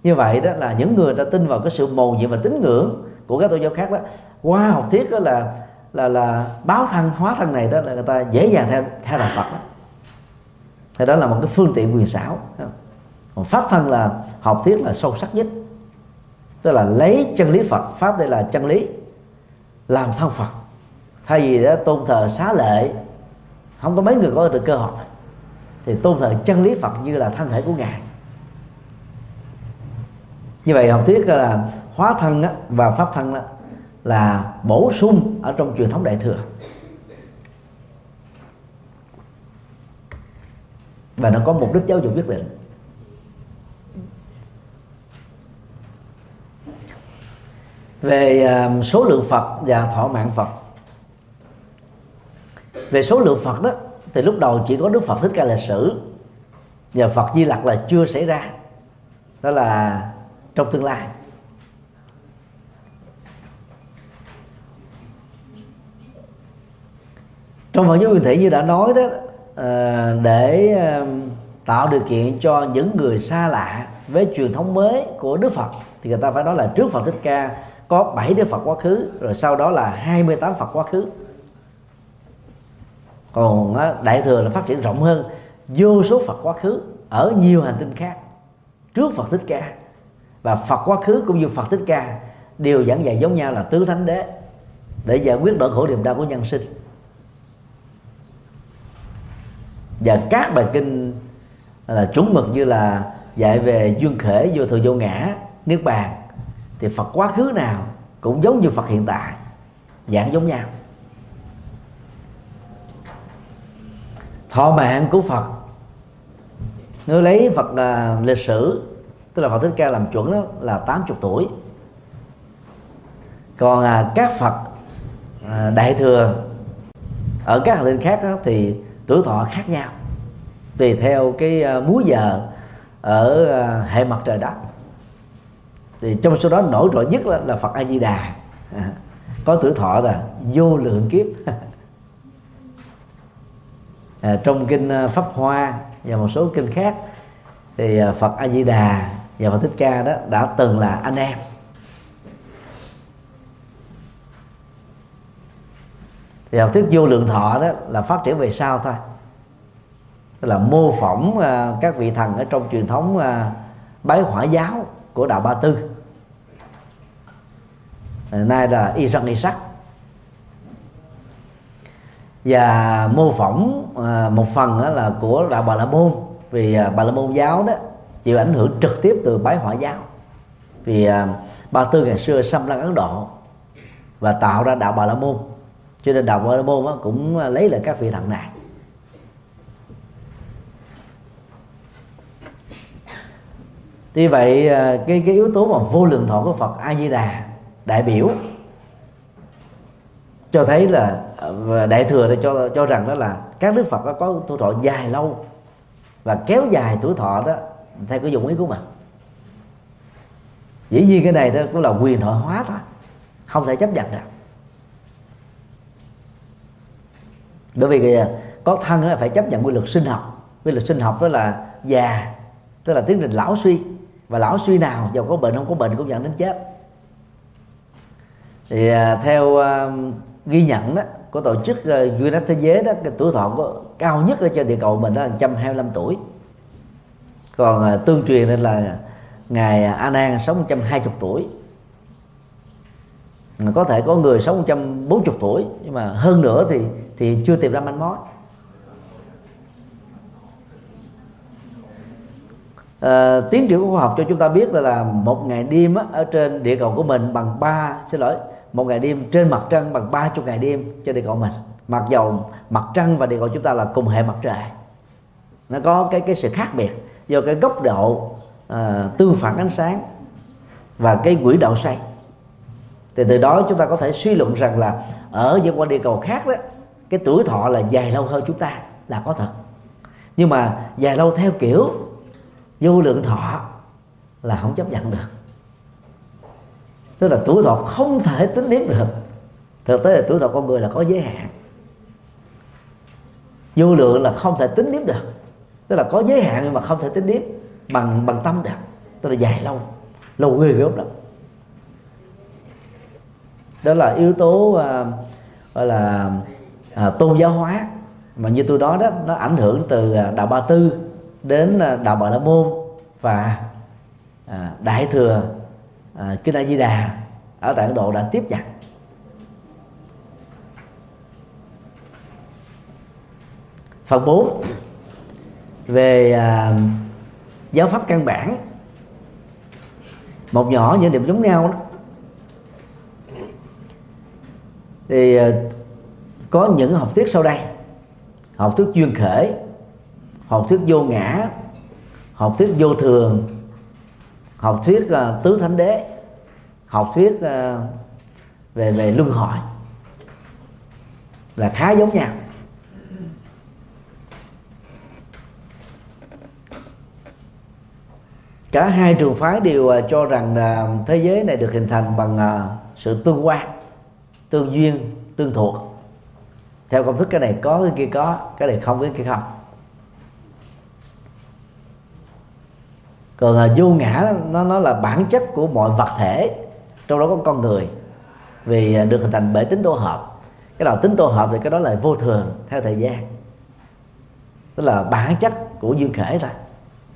như vậy đó là những người ta tin vào cái sự mầu nhiệm và tín ngưỡng của các tôn giáo khác đó. Qua học thuyết đó là là là báo thân, hóa thân này đó là người ta dễ dàng theo theo đạo phật đó. Thì đó là một cái phương tiện quyền xảo. Còn pháp thân là học thuyết là sâu sắc nhất. Tức là lấy chân lý phật, pháp đây là chân lý, làm thân phật. Thay vì đó, tôn thờ xá lệ, không có mấy người có được cơ hội. Thì tôn thờ chân lý Phật như là thân thể của ngài như vậy học thuyết là hóa thân và pháp thân là bổ sung ở trong truyền thống đại thừa. Và nó có mục đích giáo dục nhất định. Về à, số lượng Phật và thọ mạng Phật. Về số lượng Phật đó, thì lúc đầu chỉ có Đức Phật thích ca lịch sử và Phật Di Lặc là chưa xảy ra. Đó là trong tương lai. Trong Phật giáo nguyên thủy như đã nói đó ờ, để ờ, tạo điều kiện cho những người xa lạ với truyền thống mới của Đức Phật, thì người ta phải nói là trước Phật Thích Ca có 7 Đức Phật quá khứ, rồi sau đó là 28 Phật quá khứ. Còn ờ, đại thừa là phát triển rộng hơn, vô số phật quá khứ ở nhiều hành tinh khác trước phật thích ca và phật quá khứ cũng như phật thích ca đều giảng dạy giống nhau là tứ thánh đế để giải quyết nỗi khổ niềm đau của nhân sinh. Và các bài kinh là chúng mực như là dạy về duyên khể vô thường vô ngã niết bàn. Thì phật quá khứ nào cũng giống như phật hiện tại dạng giống nhau. Thọ mạng của phật. Nếu lấy phật uh, lịch sử tức là phật thích ca làm chuẩn đó là 80 tuổi. Còn à, các phật à, đại thừa ở các hành tinh khác đó, thì tuổi thọ khác nhau tùy theo cái à, múi giờ ở à, hệ mặt trời đất. Thì trong số đó nổi trội nhất là, là phật a di đà. À, có tuổi thọ là vô lượng kiếp. À, trong kinh à, pháp hoa và một số kinh khác thì à, phật a di đà và phật thích ca đó đã từng là anh em. Thì học thuyết vô lượng thọ đó là phát triển về sau thôi. Tức là mô phỏng à, các vị thần ở trong truyền thống à, bái hỏa giáo của đạo ba tư. À, nay là y răng y sắc. Và mô phỏng một phần đó là của đạo bà la môn. Vì bà la môn giáo đó chịu ảnh hưởng trực tiếp từ bái hỏa giáo. Vì à, ba tư ngày xưa xâm lăng ấn độ và tạo ra đạo bà la môn. Cho nên đạo bà la môn cũng lấy lại các vị thần này. Tuy vậy à, cái cái yếu tố mà vô lượng thọ của Phật A Di Đà đại biểu cho thấy là à, đại thừa để cho cho rằng đó là các đức Phật có tuổi thọ dài lâu và kéo dài tuổi thọ đó theo cái dụng ý của mình. Dĩ nhiên cái này đó cũng là quyền thoại hóa thôi. Không thể chấp nhận được. Bởi vì à, có thân là phải chấp nhận quy luật sinh học. Quy luật sinh học đó là già tức là tiến trình lão suy. Và lão suy nào giàu có bệnh không có bệnh cũng dẫn đến chết. Thì à, theo à, ghi nhận đó của tổ chức uh, Guinness thế giới đó cái tuổi thọ có cao nhất ở trên địa cầu mình đó là 125 tuổi còn uh, tương truyền nên là ngài à, A Nan sống 120 tuổi. À, có thể có người sống 140 tuổi nhưng mà hơn nữa thì thì chưa tìm ra manh mối. À, tiến triển của khoa học cho chúng ta biết là, là một ngày đêm á, ở trên địa cầu của mình bằng ba xin lỗi một ngày đêm trên mặt trăng bằng ba chục ngày đêm trên địa cầu mình. Mặc dầu mặt trăng và địa cầu chúng ta là cùng hệ mặt trời nó có cái cái sự khác biệt do cái góc độ à, tương phản ánh sáng và cái quỹ đạo xoay thì từ đó chúng ta có thể suy luận rằng là ở những quan địa cầu khác đó cái tuổi thọ là dài lâu hơn chúng ta là có thật. Nhưng mà dài lâu theo kiểu vô lượng thọ là không chấp nhận được. Tức là tuổi thọ không thể tính đến được. Thực tế là tuổi thọ con người là có giới hạn. Vô lượng là không thể tính đếm được tức là có giới hạn nhưng mà không thể tính đếm bằng bằng tâm được. Tức là dài lâu lâu ghê gớm lắm. Đó là yếu tố uh, gọi là uh, tôn giáo hóa. Mà như tôi nói đó nó ảnh hưởng từ à, đạo ba tư đến đạo bà la môn và uh, đại thừa uh, kinh a di đà ở tại ấn độ đã tiếp nhận. Phần 4 về à, giáo pháp căn bản. Một nhỏ những điểm giống nhau đó. Thì à, có những học thuyết sau đây. Học thuyết duyên khởi học thuyết vô ngã học thuyết vô thường học thuyết à, tứ thánh đế học thuyết à, về về luân hồi. Là khá giống nhau. Cả hai trường phái đều à, cho rằng là thế giới này được hình thành bằng à, sự tương quan, tương duyên, tương thuộc. Theo công thức cái này có, cái kia có, cái này không, cái kia không. Còn à, vô ngã, nó nó là bản chất của mọi vật thể, trong đó có con người. Vì được hình thành bởi tính tổ hợp. Cái nào tính tổ hợp thì cái đó là vô thường, theo thời gian. Tức là bản chất của duyên khể thôi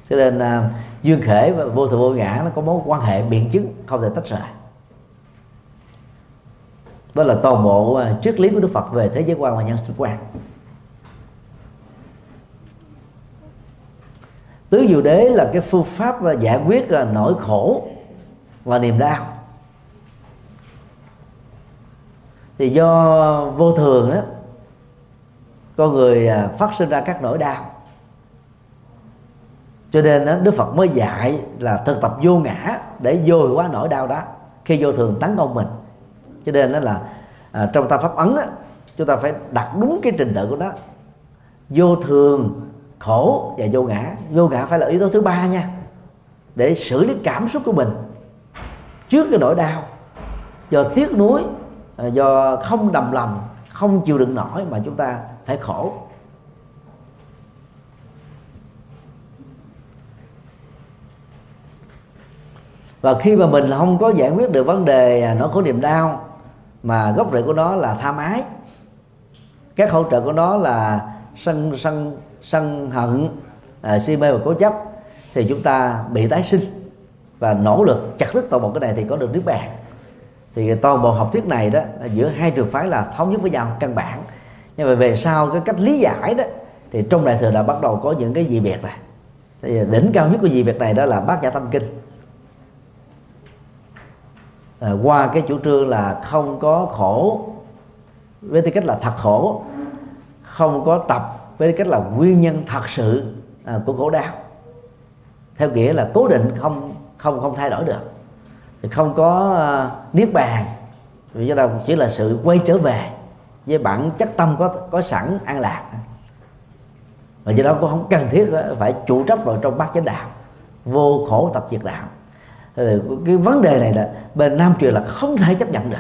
cho nên à, uh, duyên khể và vô thường vô ngã nó có mối quan hệ biện chứng không thể tách rời. Đó là toàn bộ uh, triết lý của đức phật về thế giới quan và nhân sinh quan. Tứ diệu đế là cái phương pháp à, giải quyết nỗi khổ và niềm đau. Thì do vô thường đó con người phát sinh ra các nỗi đau cho nên đó, Đức Phật mới dạy là thực tập vô ngã để vô quá nỗi đau đó. Khi vô thường tấn công mình. Cho nên đó là à, trong ta pháp ấn đó, chúng ta phải đặt đúng cái trình tự của nó. Vô thường khổ và vô ngã. Vô ngã phải là yếu tố thứ ba nha. Để xử lý cảm xúc của mình trước cái nỗi đau. Do tiếc nuối à, do không đầm lòng không chịu đựng nổi mà chúng ta phải khổ. Và khi mà mình không có giải quyết được vấn đề à, nó có niềm đau mà gốc rễ của nó là tham ái. Các hỗ trợ của nó là sân sân sân hận à, si mê và cố chấp thì chúng ta bị tái sinh và nỗ lực chặt đứt toàn bộ cái này thì có được nước bàn. Thì toàn bộ học thuyết này đó giữa hai trường phái là thống nhất với nhau căn bản. Nhưng mà về sau cái cách lý giải đó thì trong đại thừa đã bắt đầu có những cái gì biệt này. Thì đỉnh cao nhất của gì biệt này đó là bát nhã tâm kinh à, qua cái chủ trương là không có khổ với tư cách là thật khổ không có tập với tư cách là nguyên nhân thật sự à, của khổ đau. Theo nghĩa là cố định không không không thay đổi được. Thì không có uh, niết bàn vì do đâu chỉ là sự quay trở về với bản chất tâm có có sẵn an lạc. Và do đó cũng không cần thiết phải chủ trách vào trong bát chánh đạo vô khổ tập diệt đạo cái vấn đề này là bên nam truyền là không thể chấp nhận được.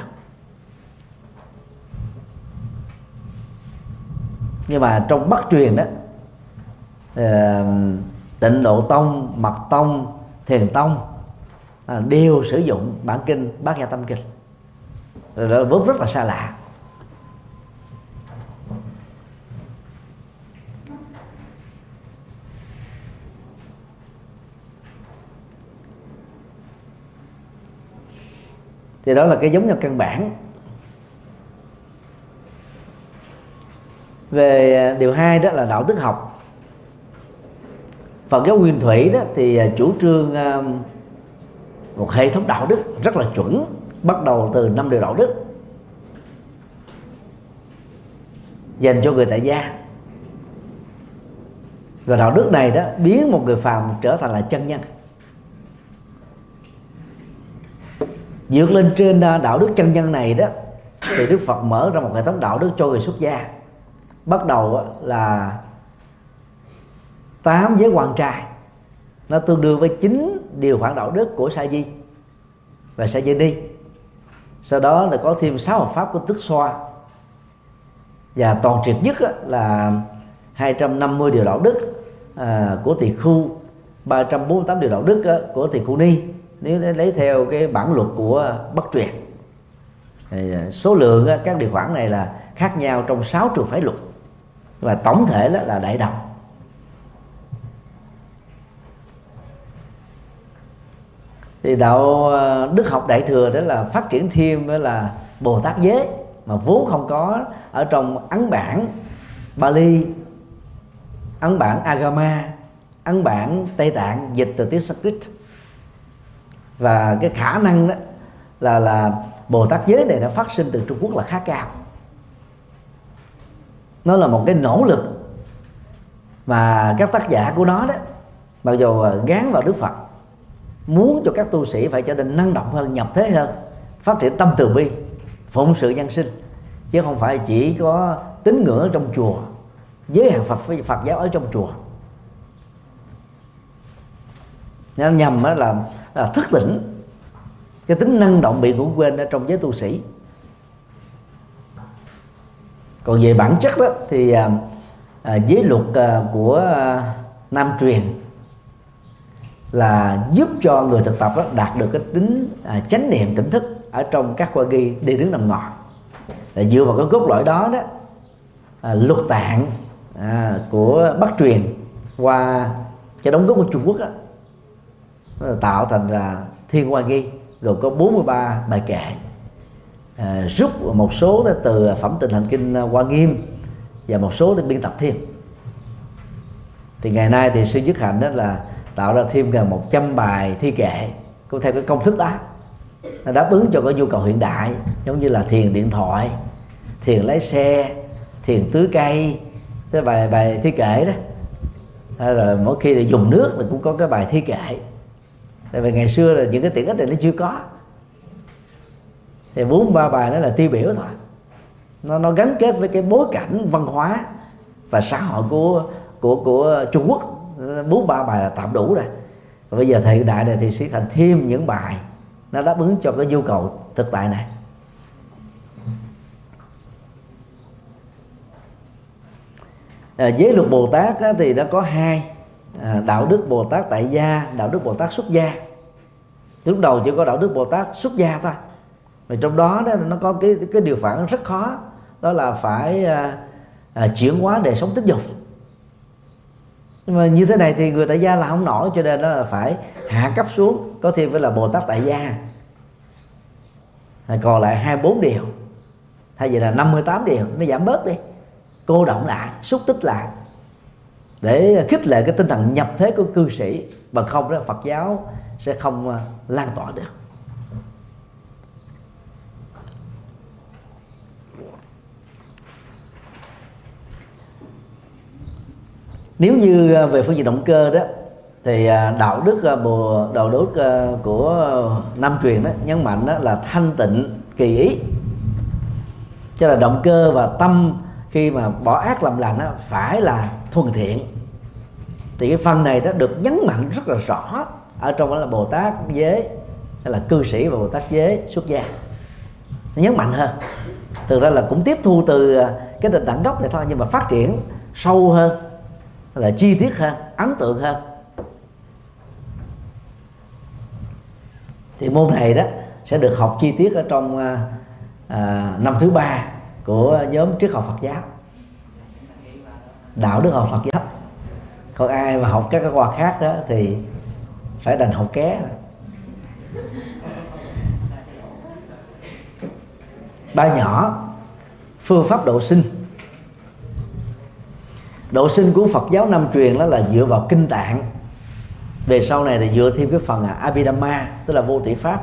Nhưng mà trong bắc truyền đó ờ, tịnh độ tông, mật tông, thiền tông à, đều sử dụng bản kinh bát nhã tâm kinh. Rồi đó, vốn rất là xa lạ. Thì đó là cái giống nhau căn bản. Về à, điều hai đó là đạo đức học. Phật giáo nguyên thủy đó thì à, chủ trương à, một hệ thống đạo đức rất là chuẩn, bắt đầu từ năm điều đạo đức. Dành cho người tại gia. Và đạo đức này đó biến một người phàm trở thành là chân nhân. Vượt lên trên à, đạo đức chân nhân này đó, thì đức phật mở ra một hệ thống đạo đức cho người xuất gia. Bắt đầu là tám giới quan trai. Nó tương đương với chín điều khoản đạo đức của sa di và sa di đi sau đó là có thêm sáu hợp pháp của tức xoa. Và toàn triệt nhất là 250 điều đạo đức à, của tỳ khu 348 điều đạo đức của tỳ khu ni nếu lấy theo cái bản luật của bất truyền, thì à, số lượng à, các điều khoản này là khác nhau trong sáu trường phái luật. Và tổng thể đó là đại đồng. Thì đạo à, đức học đại thừa đó là phát triển thêm đó là bồ tát giới mà vốn không có ở trong ấn bản Bali, ấn bản Agama, ấn bản Tây Tạng, dịch từ tiếng Sanskrit và cái khả năng đó là là bồ tát giới này đã phát sinh từ trung quốc là khá cao. Nó là một cái nỗ lực mà các tác giả của nó đó, mặc dù gán vào đức phật, muốn cho các tu sĩ phải trở nên năng động hơn, nhập thế hơn, phát triển tâm từ bi, phụng sự nhân sinh, chứ không phải chỉ có tín ngưỡng ở trong chùa, giới hạn phật phật giáo ở trong chùa. Nó nhằm là, là thức tỉnh. Cái tính năng động bị ngủ quên ở trong giới tu sĩ. Còn về bản chất đó thì à, à, giới luật à, của à, nam truyền là giúp cho người thực tập đó đạt được cái tính à, chánh niệm tỉnh thức ở trong các qua ghi đi đứng nằm ngồi là dựa vào cái cốt lõi đó đó à, luật tạng à, của bắc truyền qua cái đóng góp của trung quốc đó, tạo thành là thiên hoa ghi gồm có 43 bài kệ. À, rút một số từ phẩm tình hành kinh à, hoa nghiêm và một số để biên tập thêm. Thì ngày nay thì sư dứt hạnh đó là tạo ra thêm gần 100 bài thi kệ cũng theo cái công thức đó. Nó đáp ứng cho cái nhu cầu hiện đại giống như là thiền điện thoại thiền lái xe thiền tưới cây cái bài bài thi kệ đó. À, rồi mỗi khi là dùng nước thì cũng có cái bài thi kệ tại vì ngày xưa là những cái tiện ích này nó chưa có. Thì bốn ba bài nó là tiêu biểu thôi. Nó nó gắn kết với cái bối cảnh văn hóa và xã hội của của của Trung Quốc. Bốn ba bài là tạm đủ rồi. Và bây giờ thời đại này thì sẽ thành thêm những bài nó đáp ứng cho cái nhu cầu thực tại này. À, giới luật Bồ Tát á, thì nó có hai À, đạo đức Bồ Tát tại gia đạo đức Bồ Tát xuất gia. Lúc đầu chỉ có đạo đức Bồ Tát xuất gia thôi. Và trong đó, đó nó có cái cái điều phản rất khó. Đó là phải à, à, chuyển hóa đời sống tích dục. Nhưng mà như thế này thì người tại gia là không nổi cho nên đó là phải hạ cấp xuống có thêm với là bồ tát tại gia. Còn lại 24 điều. Thay vì là 58 điều nó giảm bớt đi. Cô động lại xúc tích lại để khích lệ cái tinh thần nhập thế của cư sĩ. Bằng không đó Phật giáo sẽ không ờ, lan tỏa được. Nếu như ờ, về phương diện động cơ đó thì ờ, đạo đức bồ đạo đức của nam truyền đó nhấn mạnh đó là thanh tịnh kỳ ý. Cho là động cơ và tâm khi mà bỏ ác làm lành đó, phải là thuần thiện. Thì cái phần này đó được nhấn mạnh rất là rõ ở trong đó là bồ tát giới hay là cư sĩ và bồ tát giới xuất gia. Nó nhấn mạnh hơn thực ra là cũng tiếp thu từ à, cái định đẳng gốc này thôi nhưng mà phát triển sâu hơn là chi tiết hơn ấn tượng hơn. Thì môn này đó sẽ được học chi tiết ở trong à, à năm thứ ba của nhóm triết học Phật giáo đạo đức học Phật giáo còn ai mà học các cái khoa khác đó thì phải đành học ké. Ba nhỏ, phương pháp độ sinh. Độ sinh của Phật giáo Nam truyền đó là dựa vào kinh tạng. Về sau này thì dựa thêm cái phần à, Abhidhamma, tức là vô tỷ pháp.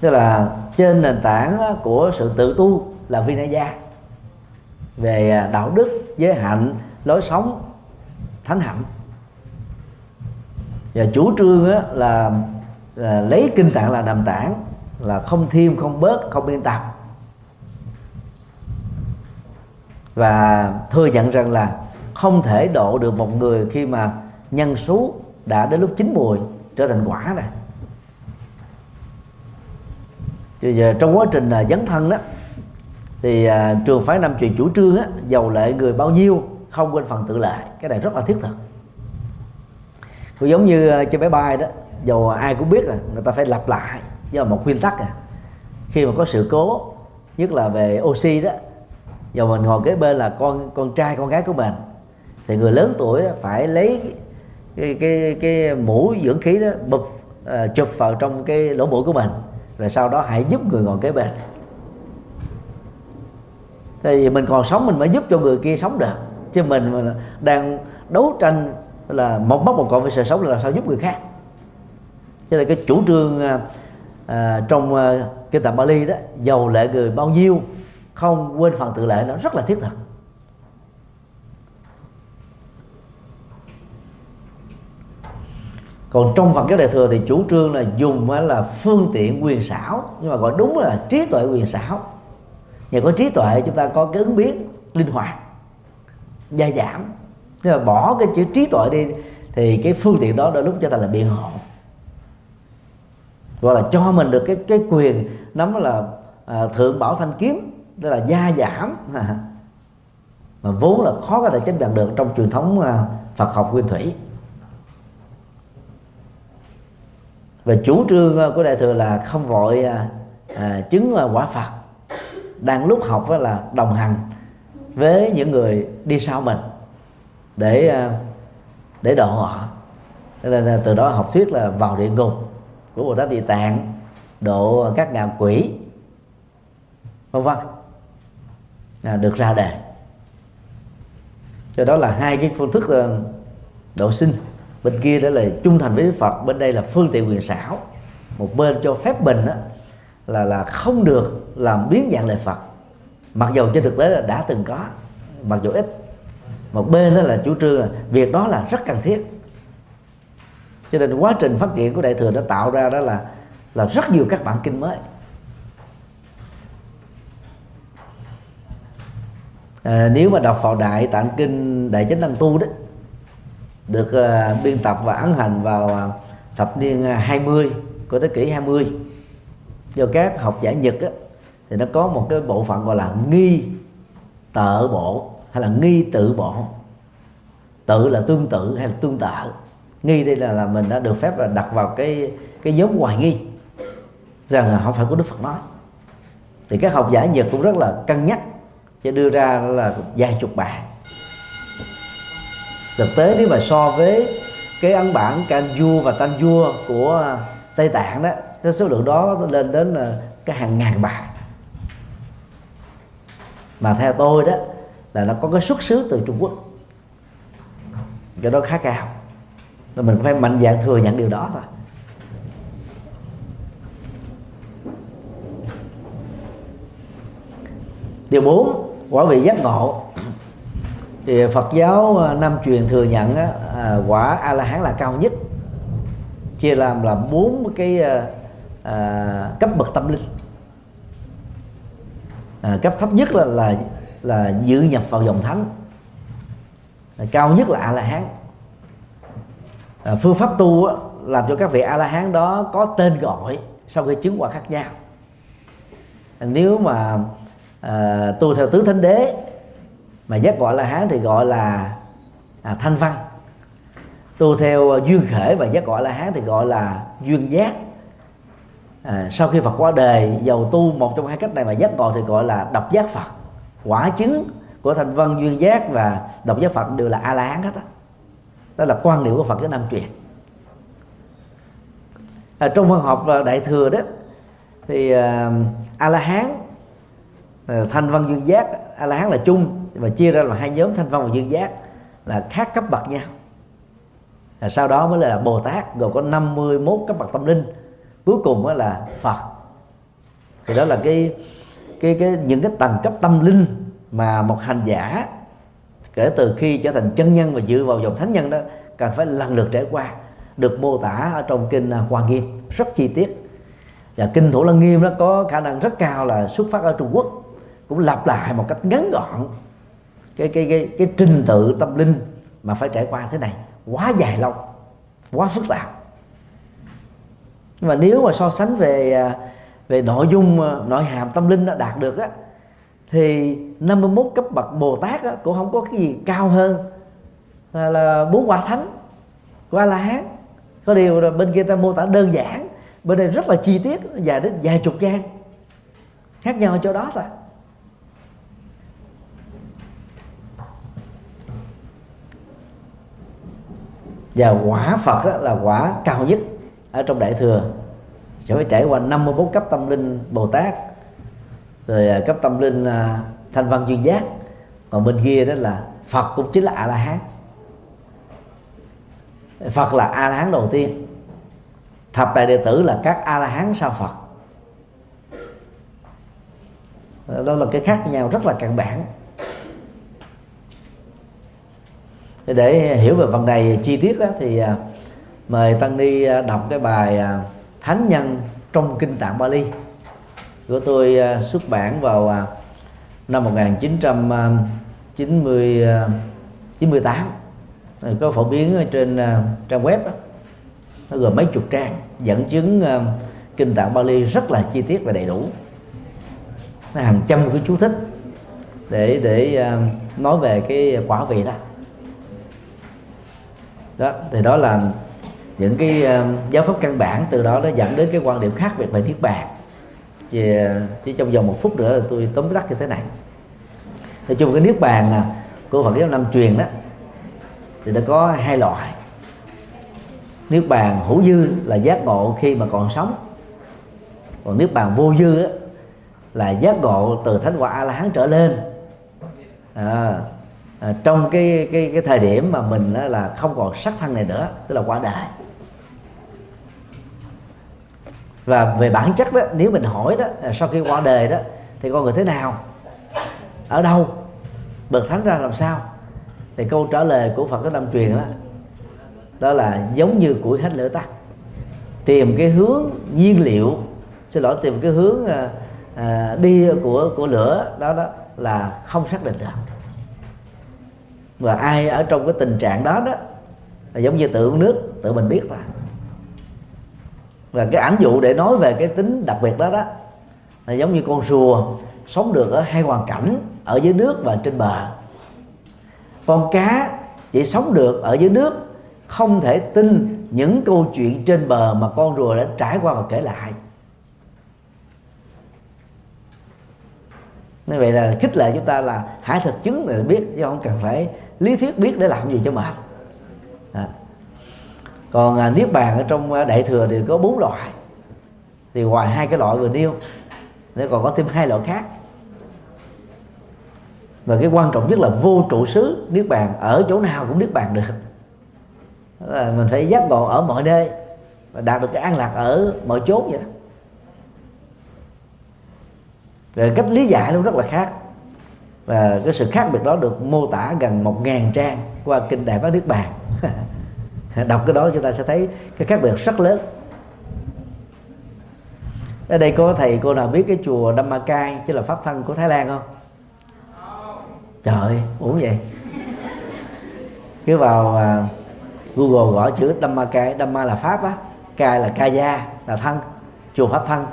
Tức là trên nền tảng à, của sự tự tu là Vinaya về à, đạo đức giới hạnh lối sống thánh hạnh. Và chủ trương á, là, là lấy kinh tạng là nền tảng là không thêm không bớt không biên tập. Và thừa nhận rằng là không thể độ được một người khi mà nhân số đã đến lúc chín mùi trở thành quả này. Thì giờ trong quá trình là dấn thân đó thì à, trường phái năm truyền chủ trương á giàu lệ người bao nhiêu không quên phần tự lệ. Cái này rất là thiết thực. Cũng giống như à, chơi trên máy bay đó dầu ai cũng biết là người ta phải lặp lại do một nguyên tắc à khi mà có sự cố nhất là về oxy đó dầu mình ngồi kế bên là con con trai con gái của mình thì người lớn tuổi phải lấy cái cái cái mũ dưỡng khí đó bụp uh, chụp vào trong cái lỗ mũi của mình rồi sau đó hãy giúp người ngồi kế bên thì mình còn sống mình mới giúp cho người kia sống được. Chứ mình mà đang đấu tranh là một mất một còn với sự sống là sao giúp người khác? Cho nên cái chủ trương à, à trong à, kinh tập Bali đó giàu lệ người bao nhiêu không quên phần tự lệ nó rất là thiết thực. Còn trong Phật giáo đại thừa thì chủ trương là dùng là phương tiện quyền xảo nhưng mà gọi đúng là trí tuệ quyền xảo nhờ có trí tuệ chúng ta có cái ứng biến linh hoạt gia giảm. Tức mà bỏ cái chữ trí tuệ đi thì cái phương tiện đó đôi lúc cho ta là biện hộ. Gọi là cho mình được cái cái quyền nắm là à, thượng bảo thanh kiếm tức là gia giảm. Mà vốn là khó có thể chấp nhận được trong truyền thống à, Phật học nguyên thủy. Và chủ trương à, của đại thừa là không vội à, à, chứng à, quả Phật đang lúc học là đồng hành với những người đi sau mình để ờ, để độ họ nên là từ đó học thuyết là vào địa ngục của bồ tát địa tạng độ các ngạ quỷ vân vân à, được ra đề. Cho đó là hai cái phương thức ờ, độ sinh. Bên kia đó là trung thành với Phật bên đây là phương tiện quyền xảo. Một bên cho phép mình đó, là là không được làm biến dạng lời Phật. Mặc dù trên thực tế là đã từng có mặc dù ít. Một bên đó là chủ trương là việc đó là rất cần thiết. Cho nên quá trình phát triển của đại thừa đã tạo ra đó là là rất nhiều các bản kinh mới. À, nếu mà đọc vào đại tạng kinh đại chánh tăng tu đó được uh, biên tập và ấn hành vào uh, thập niên à, 20 của thế kỷ 20 do các học giả Nhật á, thì nó có một cái bộ phận gọi là nghi tợ bộ hay là nghi tự bộ tự là tương tự hay là tương tự nghi đây là là mình đã được phép là đặt vào cái cái nhóm hoài nghi rằng là không phải của Đức Phật nói. Thì các học giả Nhật cũng rất là cân nhắc cho đưa ra là vài chục bản thực tế nếu mà so với cái ấn bản Kanju và Tanju của Tây Tạng đó, cái số lượng đó lên đến là cái hàng ngàn bài. Mà theo tôi đó, là nó có cái xuất xứ từ Trung Quốc. Cái đó khá cao. Nên mình phải mạnh dạn thừa nhận điều đó thôi. Điều bốn, quả vị giác ngộ. Thì Phật giáo ờ, Nam truyền thừa nhận à, quả A La Hán là cao nhất chia làm là bốn cái à, à, cấp bậc tâm linh. À, cấp thấp nhất là là là dự nhập vào dòng thánh. À, cao nhất là A La Hán à, phương pháp tu á, làm cho các vị A La Hán đó có tên gọi sau khi chứng quả khác nhau. À, nếu mà à, tu theo tứ thánh đế mà giác gọi là hán thì gọi là à, thanh văn tu theo à, duyên khể và giác gọi là hán thì gọi là duyên giác. À, sau khi phật qua đời dầu tu một trong hai cách này mà giác ngộ thì gọi là độc giác phật. Quả chứng của thanh văn duyên giác và độc giác phật đều là a la hán hết đó. đó là quan niệm của phật cái nam truyền. À, trong văn học à, đại thừa đó thì uh, a la hán Ờ, thanh văn duyên giác a la hán là chung và chia ra là hai nhóm thanh văn và duyên giác là khác cấp bậc nhau à, sau đó mới là bồ tát rồi có 51 cấp bậc tâm linh. Cuối cùng mới là phật. Thì đó là cái cái cái những cái tầng cấp tâm linh mà một hành giả kể từ khi trở thành chân nhân và dự vào dòng thánh nhân đó cần phải lần lượt trải qua được mô tả ở trong kinh à, Hoa Nghiêm. Rất chi tiết. Và kinh Thủ Lăng Nghiêm đó có khả năng rất cao là xuất phát ở Trung Quốc cũng lặp lại một cách ngắn gọn cái cái cái cái trình tự tâm linh mà phải trải qua thế này quá dài lâu quá phức tạp. Nhưng mà nếu mà so sánh về à, về nội dung à, nội hàm tâm linh đã đạt được á thì 51 cấp bậc Bồ Tát á, cũng không có cái gì cao hơn là, là bốn quả thánh qua La Hán. Có điều là bên kia ta mô tả đơn giản bên đây rất là chi tiết dài đến vài chục trang khác nhau ở chỗ đó thôi. Và quả Phật đó là quả cao nhất ở trong đại thừa. Sẽ phải trải qua 51 cấp tâm linh Bồ Tát, rồi à, cấp tâm linh à, thanh văn duyên giác. Còn bên kia đó là Phật cũng chính là A La Hán Phật là A La Hán đầu tiên. Thập đại đệ tử là các A La Hán sau Phật. Đó là cái khác nhau, rất là căn bản. Để hiểu về phần này chi tiết đó, thì à, mời tăng ni à, đọc cái bài à, thánh nhân trong kinh tạng Bali của tôi xuất bản vào năm 1998 có phổ biến trên trang web đó. nó gồm mấy chục trang dẫn chứng kinh tạng Bali rất là chi tiết và đầy đủ. Hàng trăm cái chú thích để để nói về cái quả vị đó đó thì đó là những cái uh, giáo pháp căn bản từ đó nó dẫn đến cái quan điểm khác biệt về niết bàn. Thì ờ, chỉ trong vòng một phút nữa tôi tóm tắt như thế này. Thì chung cái niết bàn à, của Phật giáo Nam truyền đó thì nó có hai loại. Niết bàn hữu dư là giác ngộ khi mà còn sống. Còn niết bàn vô dư đó, là giác ngộ từ thánh quả a la hán trở lên. À, à, trong cái cái cái thời điểm mà mình đó là không còn sắc thân này nữa tức là quả đời. Và về bản chất đó nếu mình hỏi đó sau khi qua đời đó thì con người thế nào? Ở đâu? Bậc thánh ra làm sao? Thì câu trả lời của phật có năm truyền đó đó là giống như củi hết lửa tắt. Tìm cái hướng nhiên liệu xin lỗi tìm cái hướng à, à, đi của của lửa đó đó là không xác định được và ai ở trong cái tình trạng đó đó, là giống như tự uống nước, tự mình biết thôi và cái ảnh dụ để nói về cái tính đặc biệt đó đó, là giống như con rùa sống được ở hai hoàn cảnh, ở dưới nước và trên bờ. Con cá chỉ sống được ở dưới nước, không thể tin những câu chuyện trên bờ mà con rùa đã trải qua và kể lại. Như vậy là khích lệ chúng ta là hãy thực chứng để biết chứ không cần phải lý thuyết biết để làm gì cho mệt. À. còn à, niết bàn ở trong à, đại thừa thì có bốn loại. Thì ngoài hai cái loại vừa nêu nó còn có thêm hai loại khác. Và cái quan trọng nhất là vô trụ xứ niết bàn ở chỗ nào cũng niết bàn được. Là mình phải giác ngộ ở mọi nơi và đạt được cái an lạc ở mọi chốt vậy đó. Về cách lý giải nó rất là khác và cái sự khác biệt đó được mô tả gần một ngàn trang qua kinh đại bác niết bàn. Đọc cái đó chúng ta sẽ thấy cái khác biệt rất lớn. Ở đây có thầy cô nào biết cái chùa Dhammakai chứ là pháp thân của Thái Lan không? Trời uống vậy. Cứ vào uh, Google gõ chữ Dhammakai Dhamma là pháp á Kai là Kaya là thân chùa pháp thân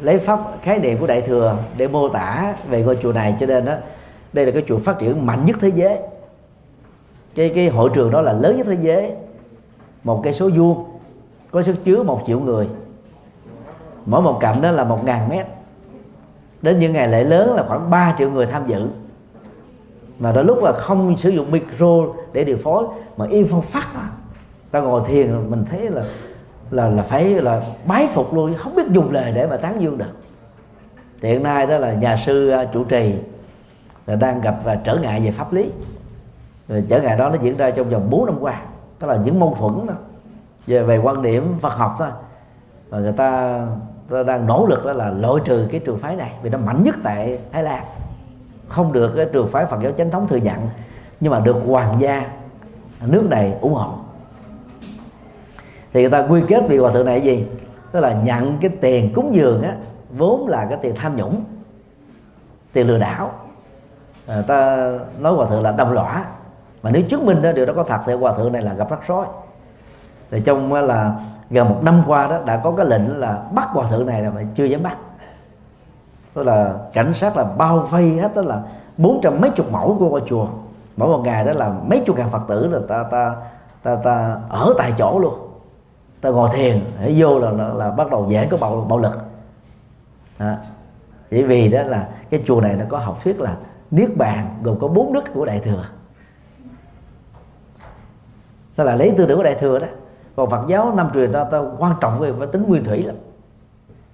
lấy pháp khái niệm của đại thừa để mô tả về ngôi chùa này cho nên đó đây là cái chùa phát triển mạnh nhất thế giới. Cái cái hội trường đó là lớn nhất thế giới. Một cái số vuông, có sức chứa một triệu người. Mỗi một cạnh đó là một ngàn mét. Đến những ngày lễ lớn là khoảng 3 triệu người tham dự. Mà đôi lúc là không sử dụng micro để điều phối, mà im phong phát à. ta ngồi thiền mình thấy là là là phải là bái phục luôn không biết dùng lời để mà tán dương được. Hiện nay đó là nhà sư à, chủ trì là đang gặp và trở ngại về pháp lý. Rồi trở ngại đó nó diễn ra trong vòng 4 năm qua đó là những mâu thuẫn đó. Về về quan điểm Phật học đó và người ta, ta đang nỗ lực đó là loại trừ cái trường phái này vì nó mạnh nhất tại Thái Lan. Không được cái trường phái Phật giáo chánh thống thừa nhận nhưng mà được hoàng gia nước này ủng hộ. Thì người ta quy kết vị hòa thượng này gì? Tức là nhận cái tiền cúng dường á vốn là cái tiền tham nhũng tiền lừa đảo à, ta nói hòa thượng là đồng lõa. Mà nếu chứng minh đó điều đó có thật thì hòa thượng này là gặp rắc rối. Thì trong là gần một năm qua đó đã có cái lệnh là bắt hòa thượng này là mà chưa dám bắt. Tức là cảnh sát là bao vây hết đó là bốn trăm mấy chục mẫu của ngôi chùa. Mỗi một ngày đó là mấy chục ngàn phật tử là ta ta ta ta ở tại chỗ luôn. Ta ngồi thiền để vô là, là là bắt đầu dễ có bạo bạo lực. Đó. chỉ vì đó là cái chùa này nó có học thuyết là niết bàn gồm có bốn đức của đại thừa. Đó là lấy tư tưởng của đại thừa đó. Còn phật giáo năm truyền ta ta quan trọng về, tính nguyên thủy lắm.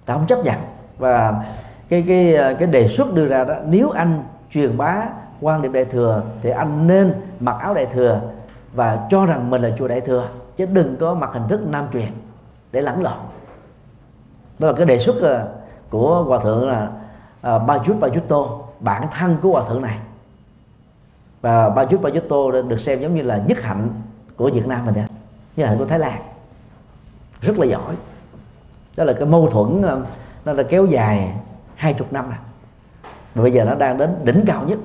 Ta không chấp nhận. Và cái cái cái đề xuất đưa ra đó nếu anh truyền bá quan điểm đại thừa thì anh nên mặc áo đại thừa và cho rằng mình là chùa đại thừa chứ đừng có mặc hình thức nam truyền để lẫn lộn. Đó là cái đề xuất ờ, của hòa thượng là uh, Bajut Bajuto bản thân của hòa thượng này. Và ba chút ba chút tô được xem giống như là nhất hạnh của Việt Nam mình đó nhất hạnh của Thái Lan. Rất là giỏi. Đó là cái mâu thuẫn ờ, nó là kéo dài hai chục năm rồi và bây giờ nó đang đến đỉnh cao nhất.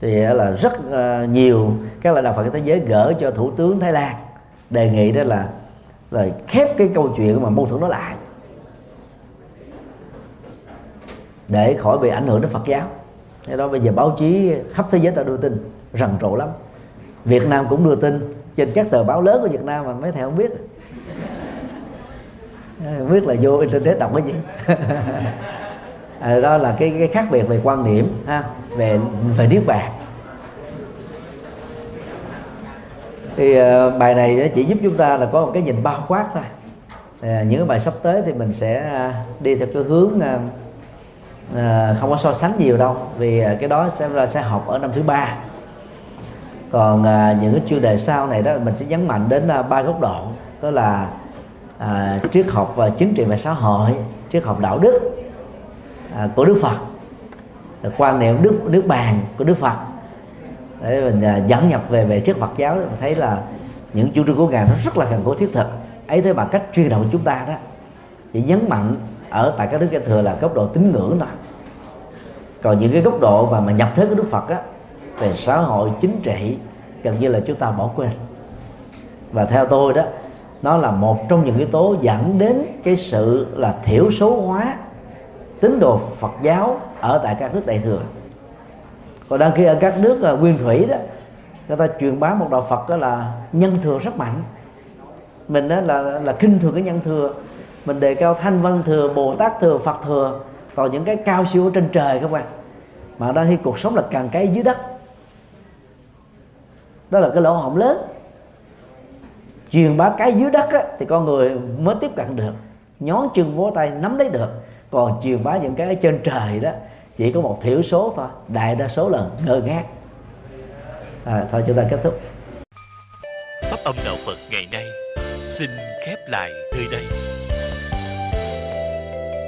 Thì ờ, là rất ờ, nhiều các lãnh đạo Phật thế giới gỡ cho thủ tướng Thái Lan đề nghị đó là là khép cái câu chuyện mà mâu thuẫn đó lại. Để khỏi bị ảnh hưởng đến Phật giáo. Thế đó bây giờ báo chí khắp thế giới ta đưa tin rầm rộ lắm. Việt Nam cũng đưa tin trên các tờ báo lớn của Việt Nam mà mấy thầy không biết. Không biết là vô internet đọc cái gì. À, đó là cái cái khác biệt về quan điểm ha về về niết bàn. Thì uh, bài này chỉ giúp chúng ta là có một cái nhìn bao quát thôi. À, những cái bài sắp tới thì mình sẽ uh, đi theo cái hướng uh, à, không có so sánh nhiều đâu vì ờ, cái đó sẽ sẽ học ở năm thứ ba. Còn à, những cái chuyên đề sau này đó mình sẽ nhấn mạnh đến ba góc độ đó là à, triết học và chính trị và xã hội triết học đạo đức à, của đức phật quan niệm đức đức bàn của đức phật. Để mình à, dẫn nhập về về triết Phật giáo mình thấy là những chủ trương của ngài nó rất là gần gũi thiết thực. Ấy thế mà cách truyền động của chúng ta đó chỉ nhấn mạnh ở tại các đức kinh thừa là góc độ tín ngưỡng thôi. Còn những cái góc độ mà mà nhập thế của Đức Phật á, về xã hội, chính trị, gần như là chúng ta bỏ quên. Và theo tôi đó, nó là một trong những yếu tố dẫn đến cái sự là thiểu số hóa tín đồ Phật giáo ở tại các nước đại thừa. Còn đang khi ở các nước à, nguyên thủy đó, người ta truyền bá một đạo Phật đó là nhân thừa rất mạnh. Mình đó là là kinh thường cái nhân thừa mình đề cao thanh văn thừa bồ tát thừa phật thừa toàn những cái cao siêu ở trên trời các bạn à. mà đang khi cuộc sống là càng cái dưới đất. Đó là cái lỗ hổng lớn. Truyền bá cái dưới đất á, thì con người mới tiếp cận được. Nhón chân vỗ tay nắm lấy được. Còn truyền bá những cái ở trên trời đó chỉ có một thiểu số thôi. Đại đa số là ngơ ngác. À, thôi chúng ta kết thúc. Pháp âm đạo phật ngày nay xin khép lại nơi đây